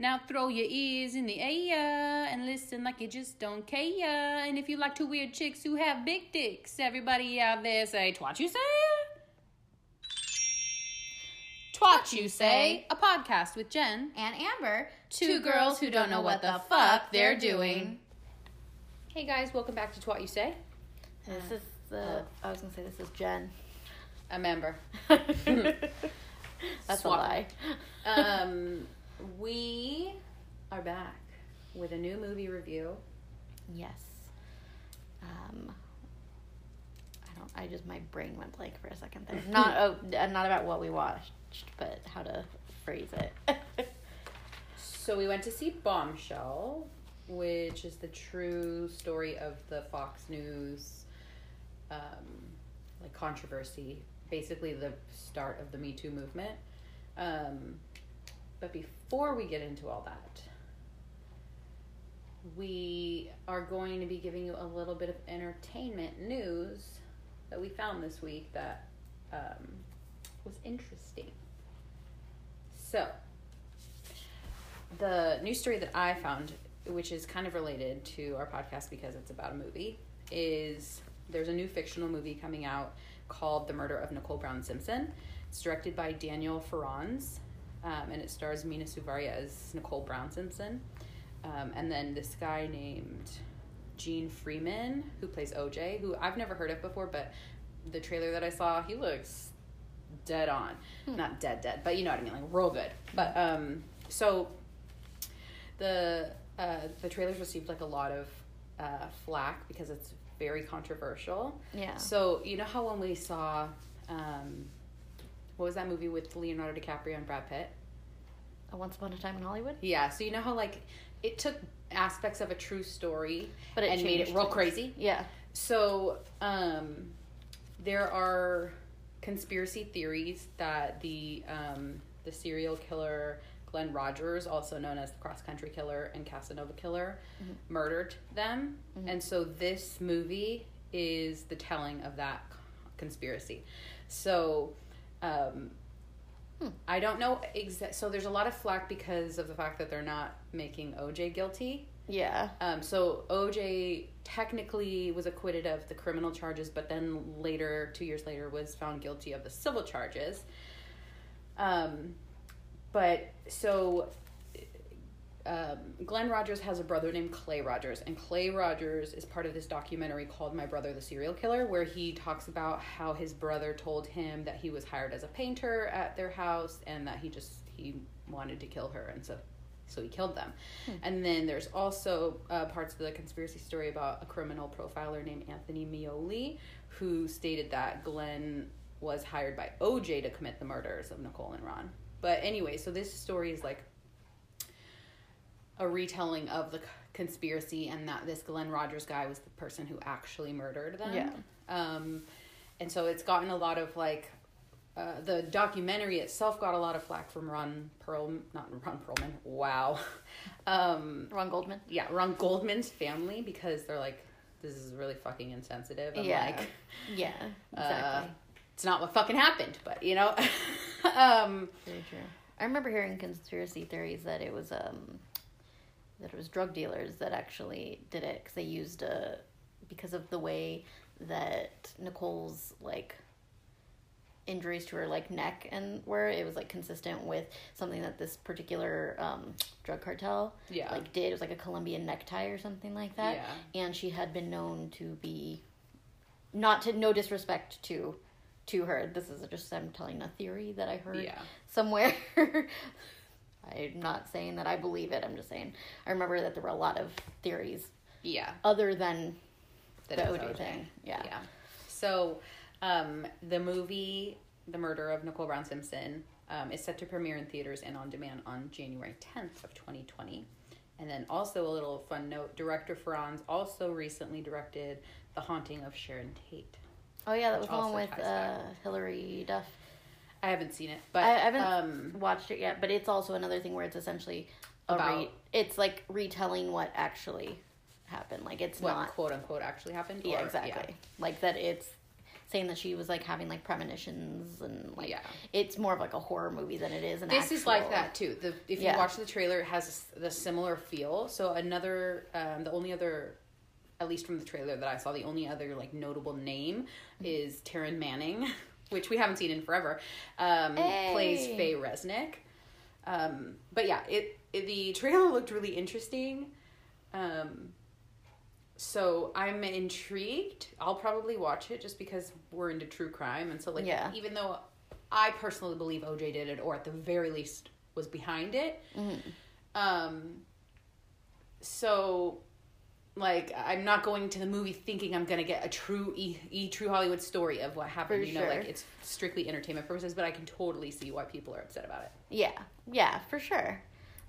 Now throw your ears in the air and listen like you just don't care. And if you like two weird chicks who have big dicks, everybody out there say, Twat you say? Twat you say? A podcast with Jen. and Amber, Two girls who don't know what the fuck they're doing. Hey guys, welcome back to Twat You Say. This is the. I was gonna say this is Jen. A member. That's Swap. a lie. um, we are back with a new movie review. yes. Um. I don't. I just my brain went blank for a second there. Not oh, uh, not about what we watched, but how to phrase it. So we went to see Bombshell, which is the true story of the Fox News um, like controversy, basically the start of the Me Too movement. Um, but before we get into all that, we are going to be giving you a little bit of entertainment news that we found this week that um, was interesting. So, the news story that I found, which is kind of related to our podcast because it's about a movie, is there's a new fictional movie coming out called The Murder of Nicole Brown Simpson. It's directed by Daniel Farrands, um, and it stars Mena Suvari as Nicole Brown Simpson. Um, and then this guy named Gene Freeman, who plays OJ, who I've never heard of before, but the trailer that I saw, he looks dead on. Not dead, dead, but you know what I mean, like real good. But um, so the uh, the trailers received like a lot of uh, flack because it's very controversial. yeah. So you know how when we saw um, what was that movie with Leonardo DiCaprio and Brad Pitt? A Once Upon a Time in Hollywood. Yeah. So you know how like it took aspects of a true story But it and made it real things. crazy. Yeah. So, um, there are conspiracy theories that the um, the serial killer Glen Rogers, also known as the cross country killer and Casanova killer, murdered them, and so this movie is the telling of that conspiracy. So. Um, I don't know exact. So there's a lot of flack because of the fact that they're not making OJ guilty. Yeah. Um, so OJ technically was acquitted of the criminal charges, but then later, two years later, was found guilty of the civil charges. Um, but so um, Glen Rogers has a brother named Clay Rogers, and Clay Rogers is part of this documentary called My Brother the Serial Killer, where he talks about how his brother told him that he was hired as a painter at their house and that he just he wanted to kill her, and so so he killed them. And then there's also uh, parts of the conspiracy story about a criminal profiler named Anthony Meoli, who stated that Glen was hired by OJ to commit the murders of Nicole and Ron. But anyway, so this story is like a retelling of the conspiracy and that this Glen Rogers guy was the person who actually murdered them. Yeah. Um, and so it's gotten a lot of like uh, the documentary itself got a lot of flack from Ron Perl, not Ron Perlman. Wow. Um, Ron Goldman. yeah, Ron Goldman's family because they're like, this is really fucking insensitive. I'm yeah. like, yeah. uh, Exactly. it's not what fucking happened, but you know. um, Very true. I remember hearing conspiracy theories that it was um that it was drug dealers that actually did it because they used a because of the way that Nicole's like injuries to her like neck and where it was like consistent with something that this particular um drug cartel Yeah. like did it was like a Colombian necktie or something like that Yeah. and she had been known to be not to no disrespect to to her this is just i'm telling a theory that i heard Yeah. somewhere i'm not saying that i believe it i'm just saying i remember that there were a lot of theories yeah. other than That the it OJ OJ. thing yeah Yeah. So, um, the movie The Murder of Nicole Brown Simpson um, is set to premiere in theaters and on demand on January 10th of 2020. And then also a little fun note, director Farrands also recently directed The Haunting of Sharon Tate. oh yeah that was the one with uh, hilary duff I haven't seen it, but I haven't um, watched it yet but it's also another thing where it's essentially a re- About- it's like retelling what actually happened like it's what not quote unquote actually happened. yeah or- exactly like that it's saying that she was like having like premonitions and like Yeah. it's more of like a horror movie than it is an This is like that too. The if you watch the trailer, it has the similar feel. So another, um, the only other, at least from the trailer that I saw, the only other like notable name is Taryn Manning, which we haven't seen in forever. Um, Plays Hey. Faye Resnick. Um, but yeah, it, it the trailer looked really interesting. Um, so I'm intrigued. I'll probably watch it just because we're into true crime, and so like Yeah. even though I personally believe OJ did it, or at the very least was behind it. Mm-hmm. Um, so like I'm not going to the movie thinking I'm gonna get a true e, e true Hollywood story of what happened. For you know, sure. like it's strictly entertainment purposes, but I can totally see why people are upset about it. Yeah, yeah, for sure.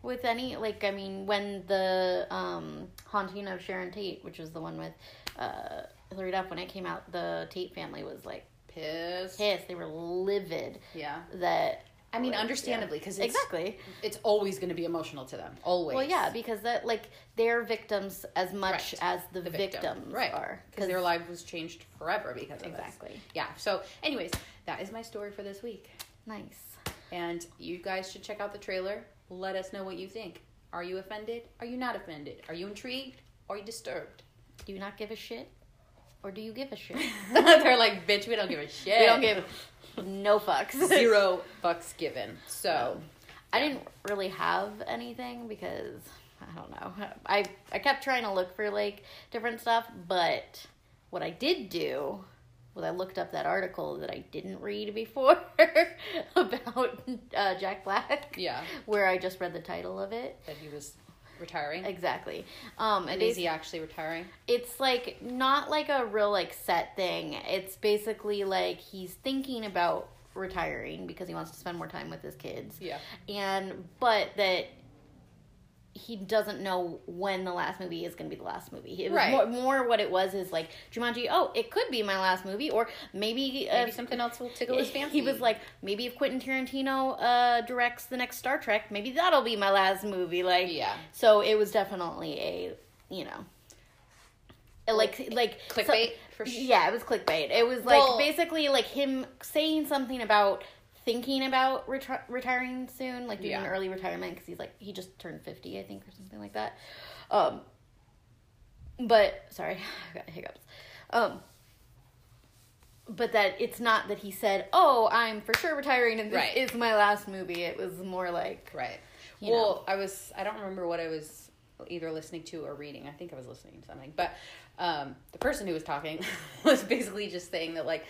With any like, I mean, when the um, haunting of Sharon Tate, which was the one with uh, Hilary Duff, when it came out, the Tate family was like Pissed. pissed. They were livid Yeah. that. I mean, understandably, because it's- exactly. It's always going to be emotional to them. Always. Well, yeah, because that like they're victims as much Right. as the, The victim. victims right? are Because their life was changed forever because of this. exactly Yeah. So, anyways, that is my story for this week. nice. And you guys should check out the trailer. Let us know what you think. Are you offended? Are you not offended? Are you intrigued? Are you disturbed? Do you not give a shit, or do you give a shit? They're like, bitch, we don't give a shit. we don't give no fucks. zero fucks given. So, I didn't really have anything because I don't know. I I kept trying to look for like different stuff, but what I did do was I looked up that article that I didn't read before about uh, Jack Black. yeah, Where I just read the title of it. that he was retiring. Exactly. Um, and is he actually retiring? it's like not like a real like set thing. It's basically like he's thinking about retiring because he wants to spend more time with his kids Yeah. and but that he doesn't know when the last movie is going to be the last movie. It was Right. more, more what it was is like Jumanji. Oh, it could be my last movie, or maybe Maybe if- something else will tickle his fancy. He was like, maybe if Quentin Tarantino uh, directs the next Star Trek, maybe that'll be my last movie. Like, Yeah. So it was definitely a, you know, like like so- clickbait for sure. yeah, it was clickbait. It was like Well- basically like him saying something about thinking about reti- retiring soon, like doing Yeah. an early retirement because he's like he just turned fifty, I think, or something like that. Um, but sorry, I got hiccups. Um, but that it's not that he said, "Oh, I'm for sure retiring and this Right. is my last movie." It was more like, Right. Well, know. I was I don't remember what I was either listening to or reading. I think I was listening to something. But um, the person who was talking was basically just saying that like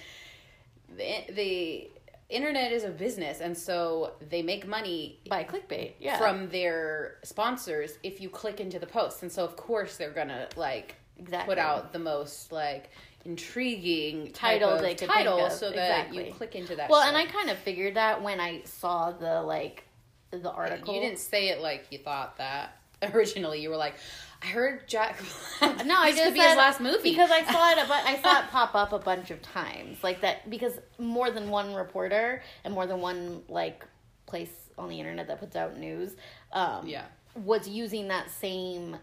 the the internet is a business and so they make money by clickbait, yeah, from their sponsors if you click into the post. And so of course they're to like exactly put out the most like intriguing Title they could title so that Exactly. you click into that Well, shit. and I kind of figured that when I saw the like the article. You didn't say it like you thought that originally. You were like, I heard Jack Black. No, I just said- his last movie because I saw it. But I saw it pop up a bunch of times, like that. Because more than one reporter and more than one like place on the internet that puts out news, um, yeah, was using that same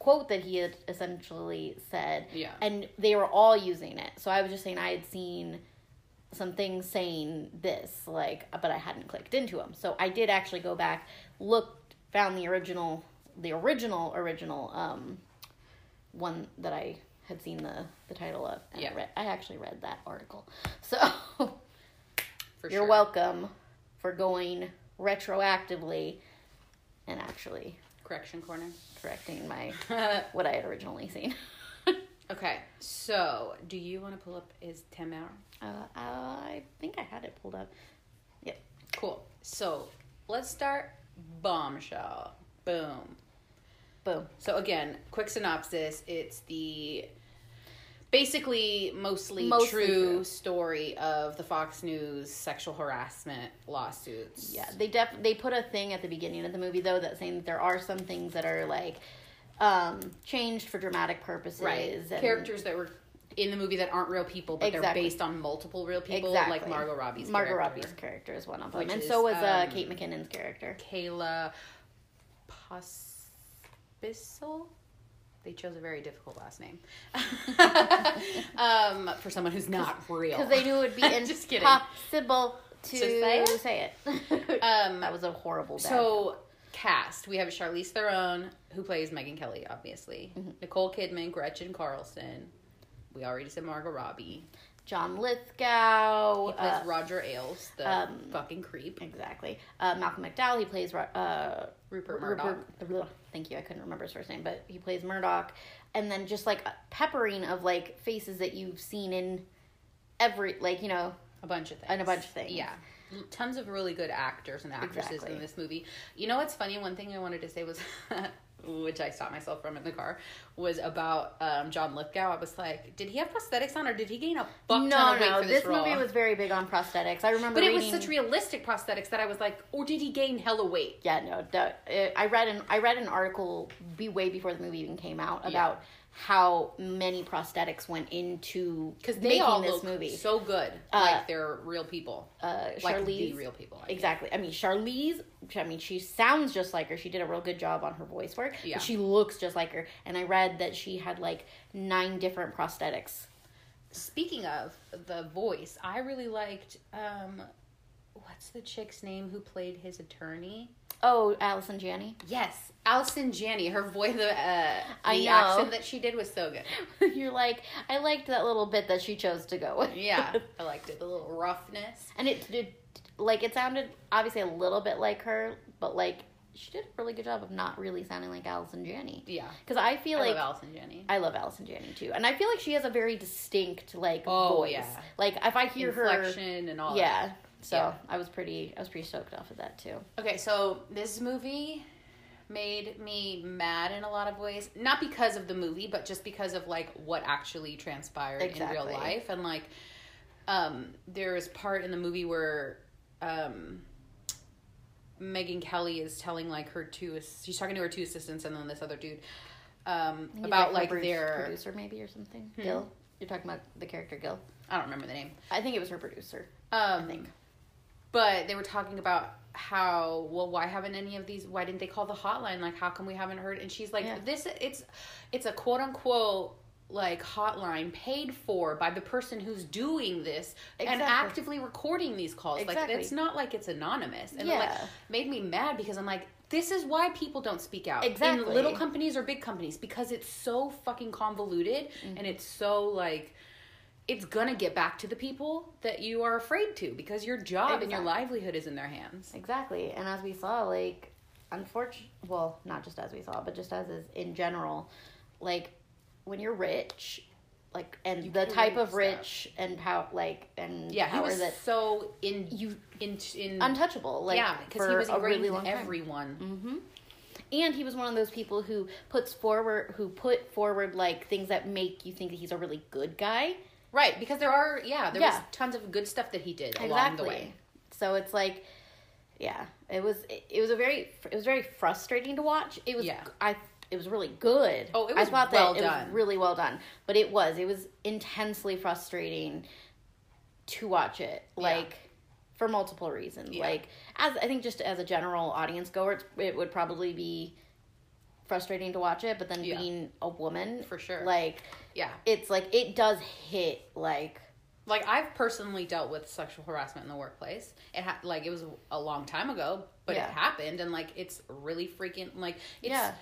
quote that he had essentially said, yeah, and they were all using it. So I was just saying I had seen something saying this, like, but I hadn't clicked into them. So I did actually go back, looked, found the original, the original, original um, one that I had seen the the title of. And Yeah. I, read, I actually read that article. So for you're sure. welcome for going retroactively and actually Correction corner. correcting my what I had originally seen. okay, so do you want to pull up is ten hour? Uh, I think I had it pulled up. Yep. Cool. So let's start. Bombshell. Boom. Boom. So again, quick synopsis. It's the basically mostly, Mostly true, true. story of the Fox News sexual harassment lawsuits. Yeah, they def they put a thing at the beginning of the movie though that saying that there are some things that are like um changed for dramatic purposes. right. and- Characters that were in the movie that aren't real people, but they're based on multiple real people, Exactly. like Margot Robbie's Margot character. Robbie's character is one of them, and is, so was uh, um, Kate McKinnon's character. Kayla Pospisil. They chose a very difficult last name um, for someone who's not real. Because they knew it would be Just kidding. impossible to, say it? say it. Um, that was a horrible. Bad So cast, we have Charlize Theron who plays Megyn Kelly, obviously. Mm-hmm. Nicole Kidman, Gretchen Carlson. We already said Margot Robbie. John Lithgow. He plays uh, Roger Ailes, the um, fucking creep. exactly. Uh, Malcolm McDowell. He plays Ro- uh, Rupert Murdoch. Rupert- thank you. I couldn't remember his first name, but he plays Murdoch. And then just like a peppering of like faces that you've seen in every like you know A bunch of things. And a bunch of things. Yeah. Tons of really good actors and actresses Exactly. in this movie. You know what's funny? One thing I wanted to say was, which I stopped myself from in the car, was about um, John Lithgow. I was like, did he have prosthetics on or did he gain a fuck ton no of weight no for this, this role? movie was very big on prosthetics. I remember But it was such realistic prosthetics that I was like, or did he gain hella weight? Yeah, no. The, it, I read an I read an article be way before the movie even came out about how many prosthetics went into Because they making all this look movie. so good, Uh, like they're real people, uh, like the real people. I mean. exactly. I mean, Charlize. I mean, she sounds just like her. She did a real good job on her voice work. Yeah. She looks just like her. And I read that she had like nine different prosthetics. Speaking of the voice, I really liked. um What's the chick's name who played his attorney? Oh, Allison Janney. Yes, Allison Janney. Her voice, the uh, I the know. accent that she did was so good. You're like, I liked that little bit that she chose to go with. Yeah, I liked it. The little roughness. And it did, like, it sounded obviously a little bit like her, but like, she did a really good job of not really sounding like Allison Janney. Yeah, Because I feel I like love Allison Janney. I love Allison Janney too, and I feel like she has a very distinct like Oh, voice. yeah. Like if I hear her, Inflection and all. yeah. that. So Yeah. I was pretty, I was pretty stoked off of that too. Okay, so this movie made me mad in a lot of ways. Not because of the movie, but just because of like what actually transpired in real life. And like um there is part in the movie where um Megyn Kelly is telling like her two she's talking to her two assistants and then this other dude um about her like their producer maybe or something. Hmm. Gil, you're talking about the character Gil. I don't remember the name. I think it was her producer. Um I think. But they were talking about how well why haven't any of these why didn't they call the hotline like how come we haven't heard and she's like Yeah. this it's it's a quote unquote like hotline paid for by the person who's doing this and actively recording these calls Exactly. like it's not like it's anonymous and it, like made me mad because i'm like this is why people don't speak out Exactly. in little companies or big companies because it's so fucking convoluted Mm-hmm. and it's so like it's gonna get back to the people that you are afraid to because your job and your livelihood is in their hands. Exactly. And as we saw, like, unfortunately, well, not just as we saw, but just as is in general, like, when you're rich, like, and You the type of stuff. rich and power, like, and Yeah, he was that so in you in in untouchable, like, yeah because he was a really long everyone. hmm And he was one of those people who puts forward, who put forward like things that make you think that he's a really good guy. Right, because there are yeah there Yeah. was tons of good stuff that he did along the way. So it's like, yeah, it was it, it was a very it was very frustrating to watch. It was Yeah. I it was really good. Oh, it was I thought well that it done. was really well done, but it was it was intensely frustrating to watch it. Yeah. Like. For multiple reasons, Yeah. like as I think, just as a general audience goer, it would probably be frustrating to watch it. But then Yeah. being a woman, For sure. like Yeah, it's like it does hit like like I've personally dealt with sexual harassment in the workplace. It ha- like it was a long time ago, but Yeah. it happened, and like it's really freaking like it's. Yeah.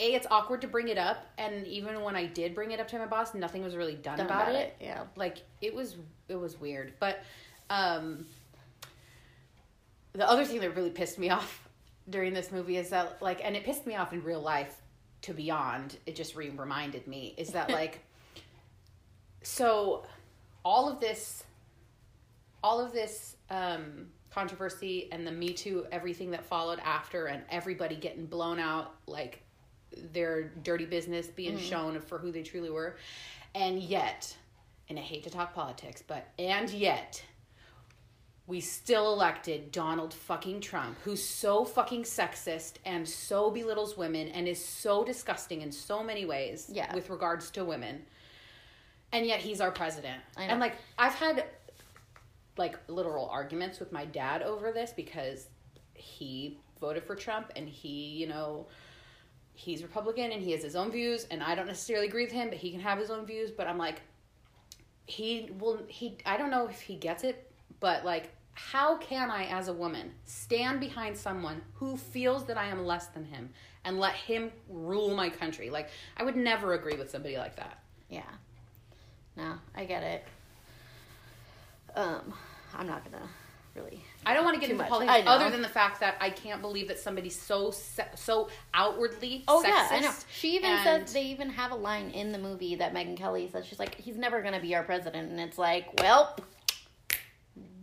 A, it's awkward to bring it up, and even when I did bring it up to my boss, nothing was really done, done about, it. Yeah, like it was it was weird but um the other thing that really pissed me off during this movie is that like and it pissed me off in real life to beyond it just re- reminded me is that like so all of this all of this um controversy and the me too everything that followed after and everybody getting blown out like their dirty business being shown for who they truly were and yet and i hate to talk politics but and yet we still elected Donald fucking Trump, who's so fucking sexist and so belittles women and is so disgusting in so many ways Yeah. with regards to women. And yet he's our president. I know. And like I've had like literal arguments with my dad over this because he voted for Trump and he, you know, he's Republican and he has his own views, and I don't necessarily agree with him, but he can have his own views. But I'm like, he will. He I don't know if he gets it, but like, how can I, as a woman, stand behind someone who feels that I am less than him and let him rule my country? Like, I would never agree with somebody like that. Yeah. No, I get it. Um, I'm not gonna really. I don't want to get into much. politics other than the fact that I can't believe that somebody so se- so outwardly Oh sexist. yeah, I know. She even and- says they even have a line in the movie that Megyn Kelly says she's like, he's never gonna be our president, and it's like, well,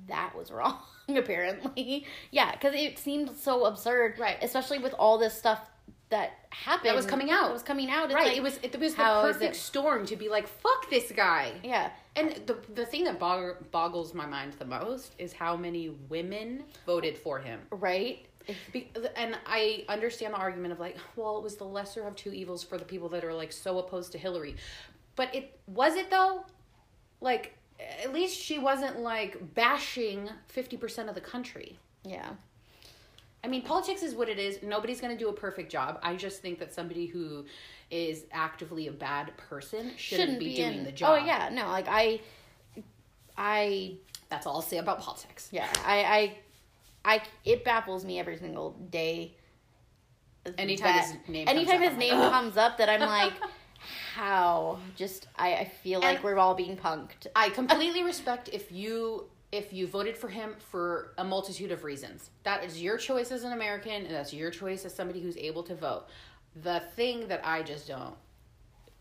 that was wrong apparently. Yeah, because it seemed so absurd, Right. Especially with all this stuff that happened That was coming out. it was coming out. Right. like- it was it was the perfect storm to be like, fuck this guy. Yeah, And the the thing that bog- boggles my mind the most is how many women voted for him. right. Be- and I understand the argument of like, well, it was the lesser of two evils for the people that are like so opposed to Hillary. But it was it though? Like at least she wasn't like bashing 50% of the country. Yeah. I mean, politics is what it is. Nobody's going to do a perfect job. I just think that somebody who is actively a bad person shouldn't, be, doing in- the oh, job. Oh yeah, no, like I, I That's all I'll say about politics. yeah, I, I, I. It baffles me every single day. Anytime his name comes anytime up, his name comes up, that I'm like, how? Just I, I feel like we're all being punked. I completely respect if you if you voted for him for a multitude of reasons. That is your choice as an American, and that's your choice as somebody who's able to vote. The thing that I just don't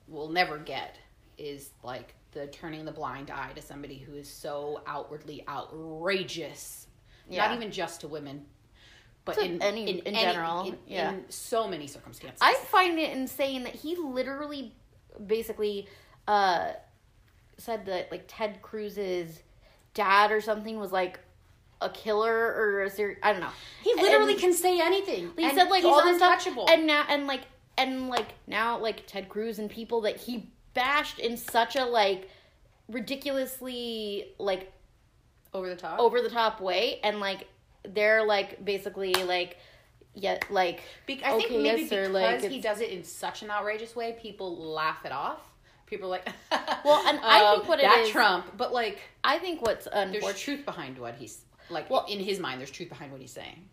will never get is like the turning the blind eye to somebody who is so outwardly outrageous. Yeah. Not even just to women, but in any- in, in general, in, yeah. in so many circumstances. I find it insane that he literally, basically, uh, said that like Ted Cruz's dad or something was like a killer or a ser- I don't know. he literally And- can say anything. He and said like he's all this stuff, untouchable. and now and like and like now like Ted Cruz and people that he bashed in such a like ridiculously like over the top. over the top way, and like they're like basically like yeah like Be- I think okay, maybe yes, because like, he does it in such an outrageous way, people laugh it off. People are like, Well, and I um, think what it that is- Trump, but like, I think what's there's unfortunate. truth behind what he's like. Well- in his mind, there's truth behind what he's saying.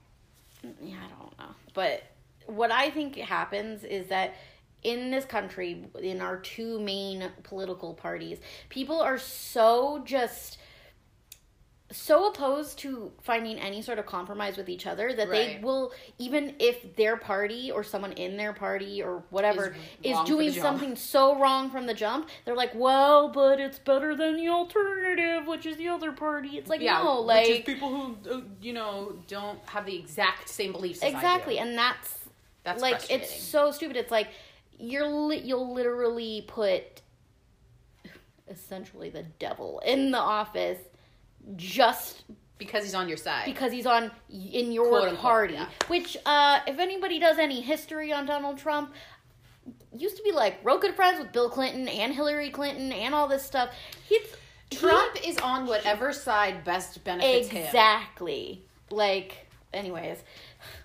yeah, I don't know. But what I think happens is that in this country, in our two main political parties, people are so just so opposed to finding any sort of compromise with each other that they will even if their party or someone in their party or whatever Is is, wrong for the doing something so wrong from the jump they're like well but it's better than the alternative which is the other party it's like no like people who uh, you know don't have the exact same beliefs. As I do. exactly and that's That's like it's so stupid it's like you're li- you'll literally put essentially the devil in the office just because he's on your side. because he's on in your Quote, unquote, party yeah. which uh if anybody does any history on Donald Trump used to be like real good friends with Bill Clinton and Hillary Clinton and all this stuff he's Trump is on whatever side best benefits him. exactly like anyways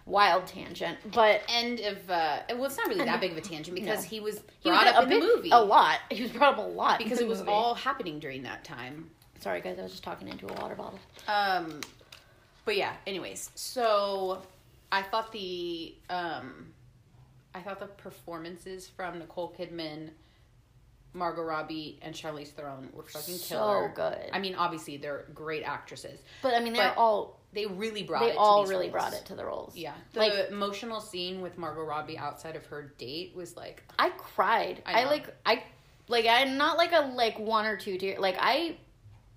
wild tangent but End of uh, well, it's not really that big of a tangent because No. he was he was brought up a in the bit- movie a lot. He was brought up a lot because in it the was movie. all happening during that time. Sorry, guys, I was just talking into a water bottle. Um, but yeah. Anyways, so I thought the um, I thought the performances from Nicole Kidman, Margot Robbie, and Charlize Theron were fucking So killer. good. I mean, obviously they're great actresses. But I mean, they're But all They really brought. they it to all these really roles. brought it to the roles. Yeah, the like emotional scene with Margot Robbie outside of her date was like, I cried. I I, like I like I'm not like a like one or two tear. Like I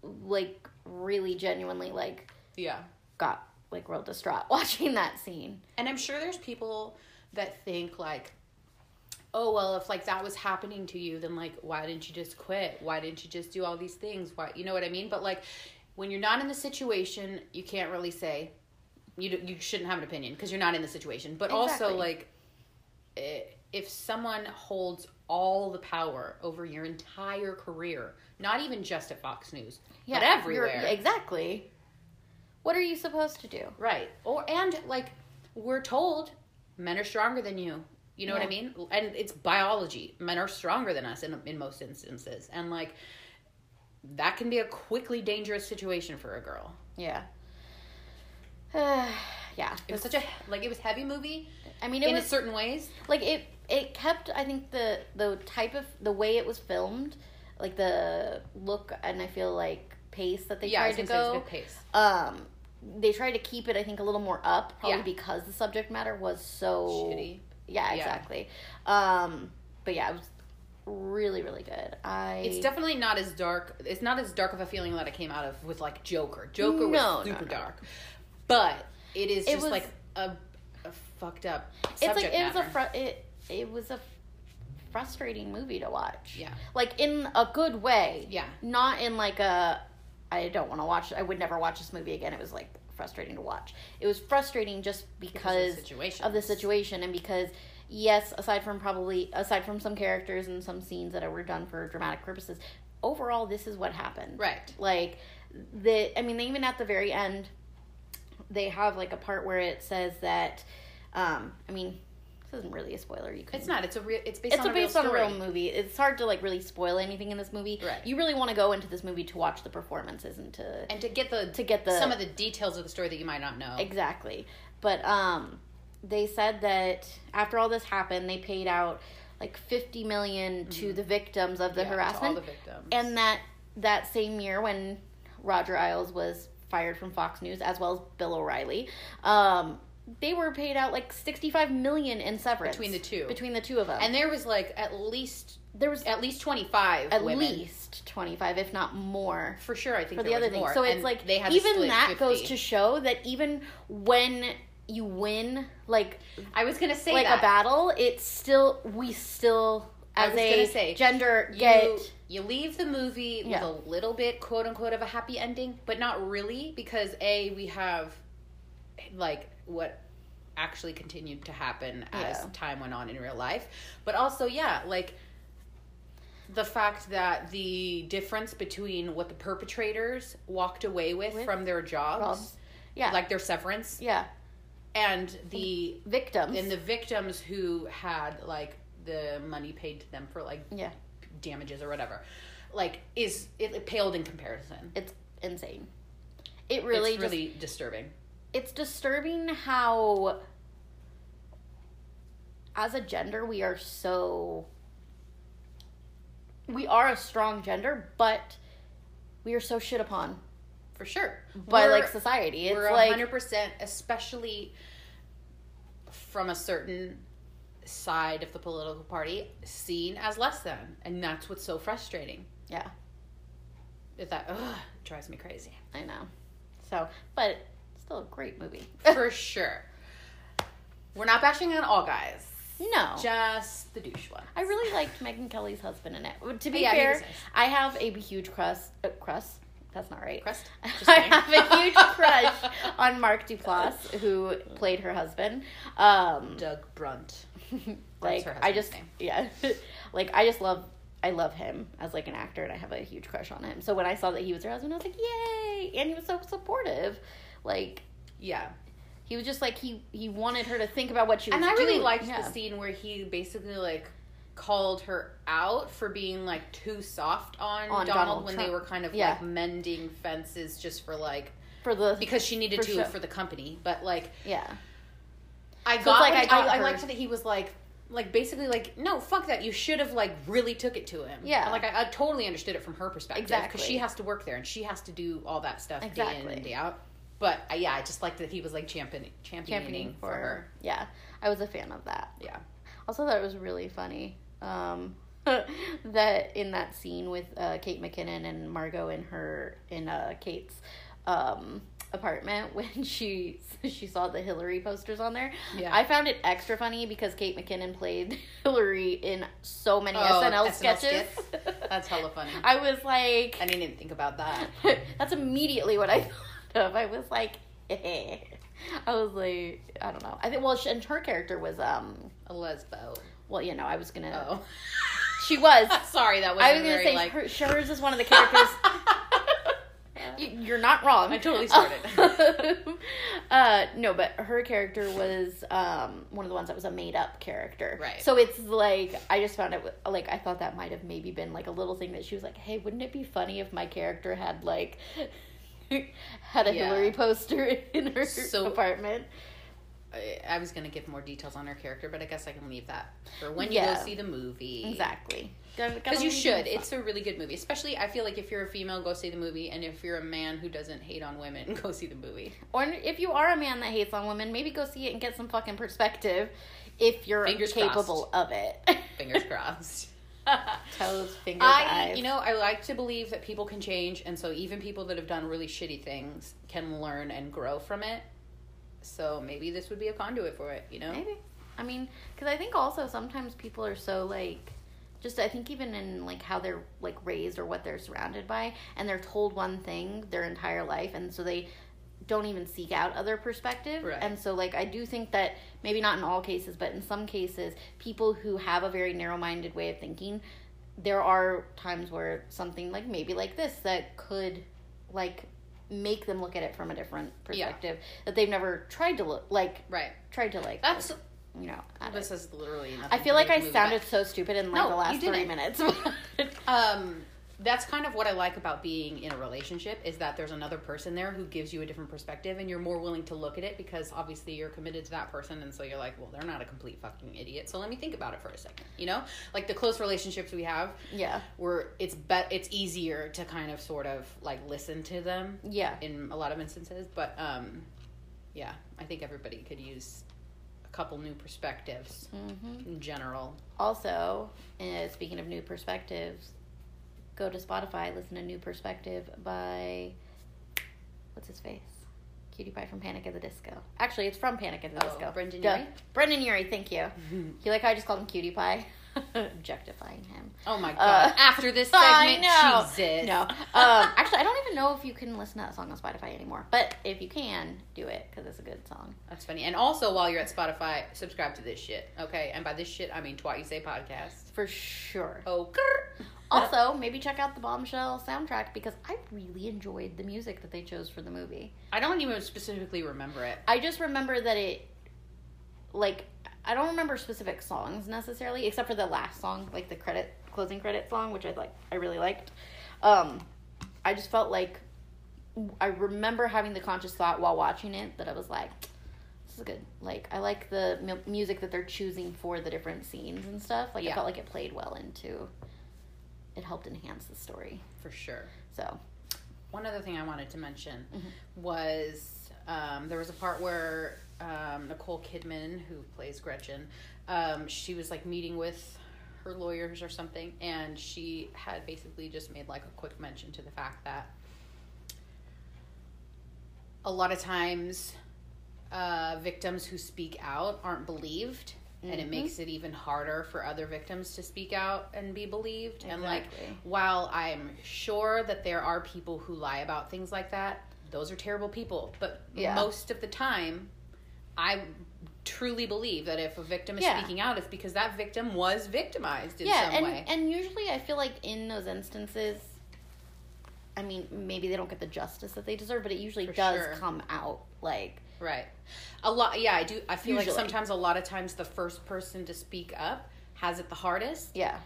like really genuinely like yeah. got like real distraught watching that scene. And I'm sure there's people that think like, oh well, if like that was happening to you, then like why didn't you just quit? Why didn't you just do all these things? Why you know what I mean? But like when you're not in the situation, you can't really say you you shouldn't have an opinion because you're not in the situation. But also like eh, if someone holds all the power over your entire career, not even just at Fox News, but you're- everywhere. Exactly. What are you supposed to do? Right. Or and like we're told men are stronger than you. You know what I mean? And it's biology. Men are stronger than us in in most instances, and like that can be a quickly dangerous situation for a girl. Yeah. yeah. It was such a like it was heavy movie I mean, it in was certain ways. like it. It kept. I think the the type of the way it was filmed, like the look, and I feel like pace that they Yeah, tried to gonna say it was go. pace. Um, they tried to keep it. I think a little more up, probably Yeah. because the subject matter was so Shitty. Yeah, Yeah. exactly. Um, but yeah, it was really really good. I It's definitely not as dark. It's not as dark of a feeling that I came out of with like Joker. Joker No, was super no. dark, but it is It just was- like a, a fucked up. it's like it was a matter. fr- it it was a frustrating movie to watch. Yeah. like in a good way. Yeah. not in like a I don't want to watch. I would never watch this movie again. It was like frustrating to watch. It was frustrating just because situation of the situation and because yes, aside from probably aside from some characters and some scenes that were done for dramatic purposes, overall this is what happened. Right. Like the I mean even at the very end they have like a part where it says that um I mean this isn't really a spoiler. You can It's not. It's a real. It's based it's on a a real based on a real movie. It's hard to like really spoil anything in this movie. Right. You really want to go into this movie to watch the performances and to and to get the to get the some of the details of the story that you might not know. exactly. But um, they said that after all this happened, they paid out like fifty million to the victims of the Mm-hmm. Yeah, harassment, all the victims. and that that same year when Roger Ailes was fired from Fox News, as well as Bill O'Reilly, um, they were paid out like sixty-five million in severance Between the two. Between the two of them, and there was like at least there was at least twenty five at women least 25 if not more for sure. I think for the other was thing more. so it's And like they had even that 50. goes to show that even when you win like I was gonna say like that. a battle it's still we still as a say, gender you, get you leave the movie Yeah. with a little bit quote unquote of a happy ending but not really because a we have like what actually continued to happen as Yeah. time went on in real life. But also yeah like the fact that the difference between what the perpetrators walked away with, With? from their jobs, Jobs. yeah. like their severance yeah. and the victims. and the victims who had like the money paid to them for like yeah. damages or whatever like is it, it paled in comparison. It's insane. It really it's just really disturbing it's disturbing how as a gender we are so we are a strong gender but we are so shit upon for sure by We're- like society. It's we're like 100% especially from a certain side of the political party seen as less than and that's what's so frustrating. Yeah. Is that ugh, it drives me crazy. I know. So but still a great movie for sure we're not bashing on all guys no just the douche one i really liked megyn kelly's husband in it to be Yeah, fair i have a huge crush uh, crush that's not right Crust? I have a huge crush on Mark Duplass, who played her husband. Um, Doug Brunt. like I just name. yeah, like I just love I love him as like an actor, and I have a huge crush on him. So when I saw that he was her husband, I was like, yay! And he was so supportive. Like Yeah. he was just like he he wanted her to think about what she was And I really doing. liked Yeah. the scene where he basically like called her out for being like too soft on, On Donald, Donald when Trump. they were kind of Yeah. like mending fences just for like for the because she needed For to sure. for the company. But like yeah I it's got like I got I, I liked that he was like like basically like no fuck that you should have like really took it to him Yeah. And, like I, I totally understood it from her perspective Exactly. because she has to work there and she has to do all that stuff day in and day out but uh, yeah I just liked that he was like championing championing, championing for her Yeah, I was a fan of that. yeah Also, thought it was really funny um, that in that scene with uh, Kate McKinnon and Margot in her in uh, Kate's um, apartment when she she saw the Hillary posters on there. Yeah. I found it extra funny because Kate McKinnon played Hillary in so many Oh, SNL, SNL sketches. skits? That's hella funny. I was like, I didn't even think about that. that's immediately what I thought of. I was like, I was like, I don't know. I think well, she, and her character was um, A lesbo. well, you know, I was gonna. Oh, She was. sorry, that was I was gonna very say like. her, hers is one of the characters. You- You're not wrong. I totally started. uh, no, but her character was um, one of the ones that was a made up character. Right. So it's like I just found it like I thought that might have maybe been like a little thing that she was like, hey, wouldn't it be funny if my character had like had a Yeah. Hillary poster in her So- apartment? I, I was gonna give more details on her character, but I guess I can leave that for when you go see the movie. Exactly. Because you should. It's a really good movie. Especially, I feel like if you're a female, go see the movie. And if you're a man who doesn't hate on women, go see the movie. Or if you are a man that hates on women, maybe go see it and get some fucking perspective if you're Fingers capable of it. Fingers crossed. Toes, fingers, I, eyes. you know, I like to believe that people can change. And so even people that have done really shitty things can learn and grow from it. So maybe this would be a conduit for it, you know? Maybe. I mean, because I think also sometimes people are so like, just I think even in like how they're like raised or what they're surrounded by, and they're told one thing their entire life, and so they don't even seek out other perspective. Right. And so like I do think that maybe not in all cases, but in some cases, people who have a very narrow-minded way of thinking, there are times where something like maybe like this that could like make them look at it from a different Yeah. perspective that they've never tried to look like Right. tried to like That's. you know This it. is literally. I feel like I sounded but- so stupid in like No, the last three minutes. um that's kind of what I like about being in a relationship is that there's another person there who gives you a different perspective and you're more willing to look at it because obviously you're committed to that person and so you're like, well, they're not a complete fucking idiot. So let me think about it for a second. You know? Like the close relationships we have yeah, where it's bet it's easier to kind of sort of like listen to them yeah, in a lot of instances, but um yeah, I think everybody could use a couple new perspectives hmm in general. Also, uh, speaking of new perspectives, go to Spotify. Listen to "New Perspective" by what's his face, Cutie Pie from Panic at the Disco. Actually, it's from Panic at the Oh, Disco. Brendon Duh. Urie? Brendon Urie, thank you. You like how I just called him Cutie Pie? Objectifying him. Oh my god. Uh, After this I segment, know. Jesus. No. Um, actually, I don't even know if you can listen to that song on Spotify anymore. But if you can, do it because it's a good song. That's funny. And also, while you're at Spotify, subscribe to this shit, okay? And by this shit, I mean Twat You Say podcast. For sure. Oh, grr. Also, maybe check out the Bombshell soundtrack because I really enjoyed the music that they chose for the movie. I don't even specifically remember it. I just remember that it, like, I don't remember specific songs necessarily, except for the last song, like the credit closing credit song, which I like. I really liked. Um, I just felt like I remember having the conscious thought while watching it that I was like, "This is good." Like, I like the mu- music that they're choosing for the different scenes and stuff. Like, Yeah. I felt like it played well into. It helped enhance the story. For sure. So One other thing I wanted to mention Mhm. was um, there was a part where um, Nicole Kidman, who plays Gretchen, um, she was like meeting with her lawyers or something, and she had basically just made like a quick mention to the fact that a lot of times uh, victims who speak out aren't believed. And it Mhm. makes it even harder for other victims to speak out and be believed. And like, while I'm sure that there are people who lie about things like that, those are terrible people. But Yeah. most of the time, I truly believe that if a victim is Yeah. speaking out, it's because that victim was victimized in yeah, some and way. and usually I feel like in those instances, I mean, maybe they don't get the justice that they deserve, but it usually For does sure. come out like right. A lot. Yeah, I do. I feel Usually. like sometimes, a lot of times, the first person to speak up has it the hardest. yeah,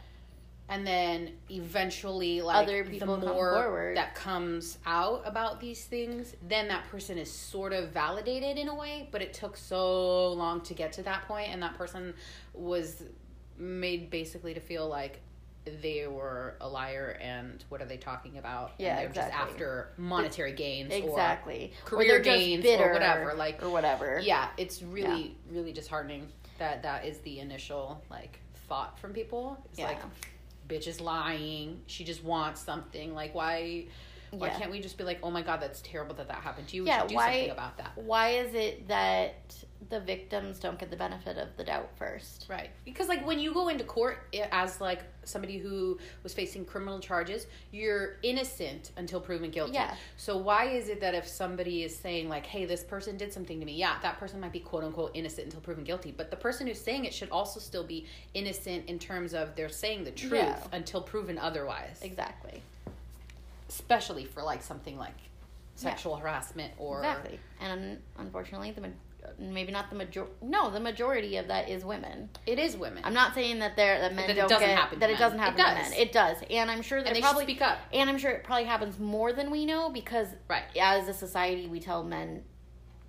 and then eventually like Other people the come more forward. that comes out about these things then that person is sort of validated in a way but it took so long to get to that point and that person was made basically to feel like they were a liar and what are they talking about Yeah, and they're just exactly. after monetary gains exactly. career they're just gains or whatever, like- or whatever. yeah it's really really disheartening that that is the initial like thought from people it's Yeah. like bitch is lying she just wants something like why why Yeah. can't we just be like oh my god that's terrible that that happened to you we Yeah, should do why- something about that Why is it that the victims don't get the benefit of the doubt first? right because like when you go into court as like somebody who was facing criminal charges you're innocent until proven guilty Yeah. so why is it that if somebody is saying like hey this person did something to me yeah that person might be quote unquote innocent until proven guilty but the person who's saying it should also still be innocent in terms of they're saying the truth Yeah. until proven otherwise Exactly. especially for like something like sexual harassment or Exactly. And unfortunately, the maybe not the major. No, the majority of that is women. it is women. I'm not saying that they're that men That it don't doesn't get happen to that it men. doesn't happen It does. to men. It does, and I'm sure that it probably speak up. and I'm sure it probably happens more than we know because Right. as a society we tell men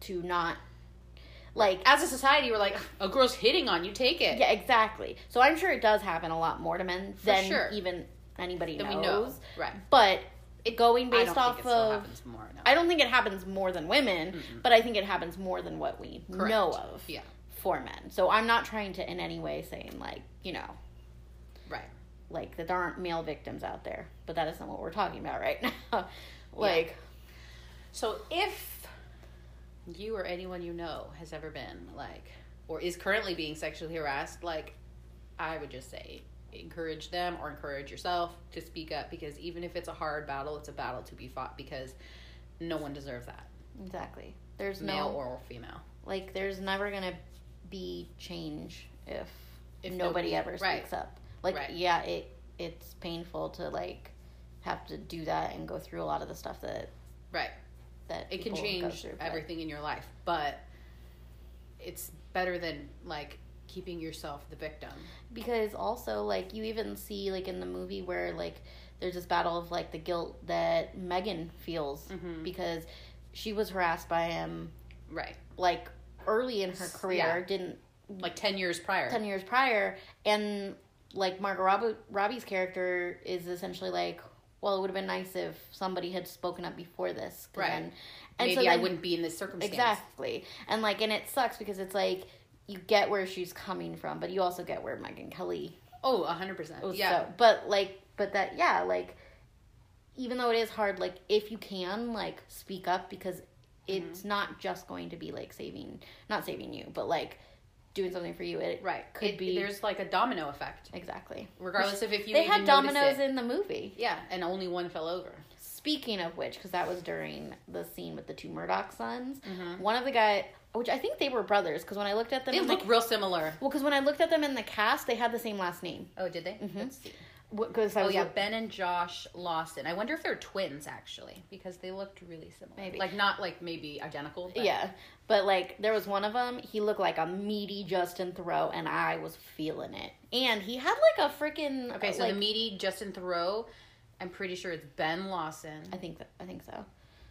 to not like As a society, we're like, a girl's hitting on you, take it. yeah exactly. So I'm sure it does happen a lot more to men For than sure. even anybody knows. we know. Right. But it going I based don't off think it still of happens more. No. I don't think it happens more than women, but I think it happens more than what we Correct. know of Yeah. for men. So I'm not trying to in any way saying like, you know, Right. like that there aren't male victims out there, but that isn't what we're talking about right now. like, So if you or anyone you know has ever been like, or is currently being sexually harassed, like, I would just say encourage them or encourage yourself to speak up because even if it's a hard battle, it's a battle to be fought because no one deserves that, exactly. There's male no or female. like there's never going to be change if, If nobody, nobody- ever right. speaks up. Like Right. yeah, it it's painful to like have to do that and go through a lot of the stuff that Right. that It can change through, everything in your life, but it's better than like keeping yourself the victim. because also like you even see like in the movie where like there's this battle of like the guilt that Megyn feels Mhm. because she was harassed by him Right. like early in her career Yeah. didn't Like 10 years prior. 10 years prior and like Margot Robbie, Robbie's character is essentially like well it would have been nice if somebody had spoken up before this. Right. then- and Maybe so I wouldn't be in this circumstance. Exactly. And like and it sucks because it's like you get where she's coming from, but you also get where Megyn Kelly Oh, 100%. was yeah. so but like but that yeah, like even though it is hard, like if you can, like speak up because it's Mm-hmm. not just going to be like saving not saving you, but like doing something for you. It Right. could It- be There's like a domino effect, exactly. regardless of if you they had dominoes in the movie. Yeah, and only one fell over. Speaking of which, because that was during the scene with the two Murdoch sons, Mhm. one of the guy, which I think they were brothers, because when I looked at them, They look the, real similar. well, because when I looked at them in the cast, they had the same last name. Oh, did they? Mm-hmm. Let's see. Because Oh yeah, look- Ben and Josh Lawson. I wonder if they're twins actually, because they looked really similar. Maybe. like not like maybe identical. But yeah, but like there was one of them. He looked like a meaty Justin Theroux, and I was feeling it. And he had like a freaking Okay, so like, the meaty Justin Theroux. I'm pretty sure it's Ben Lawson, I think that I think so.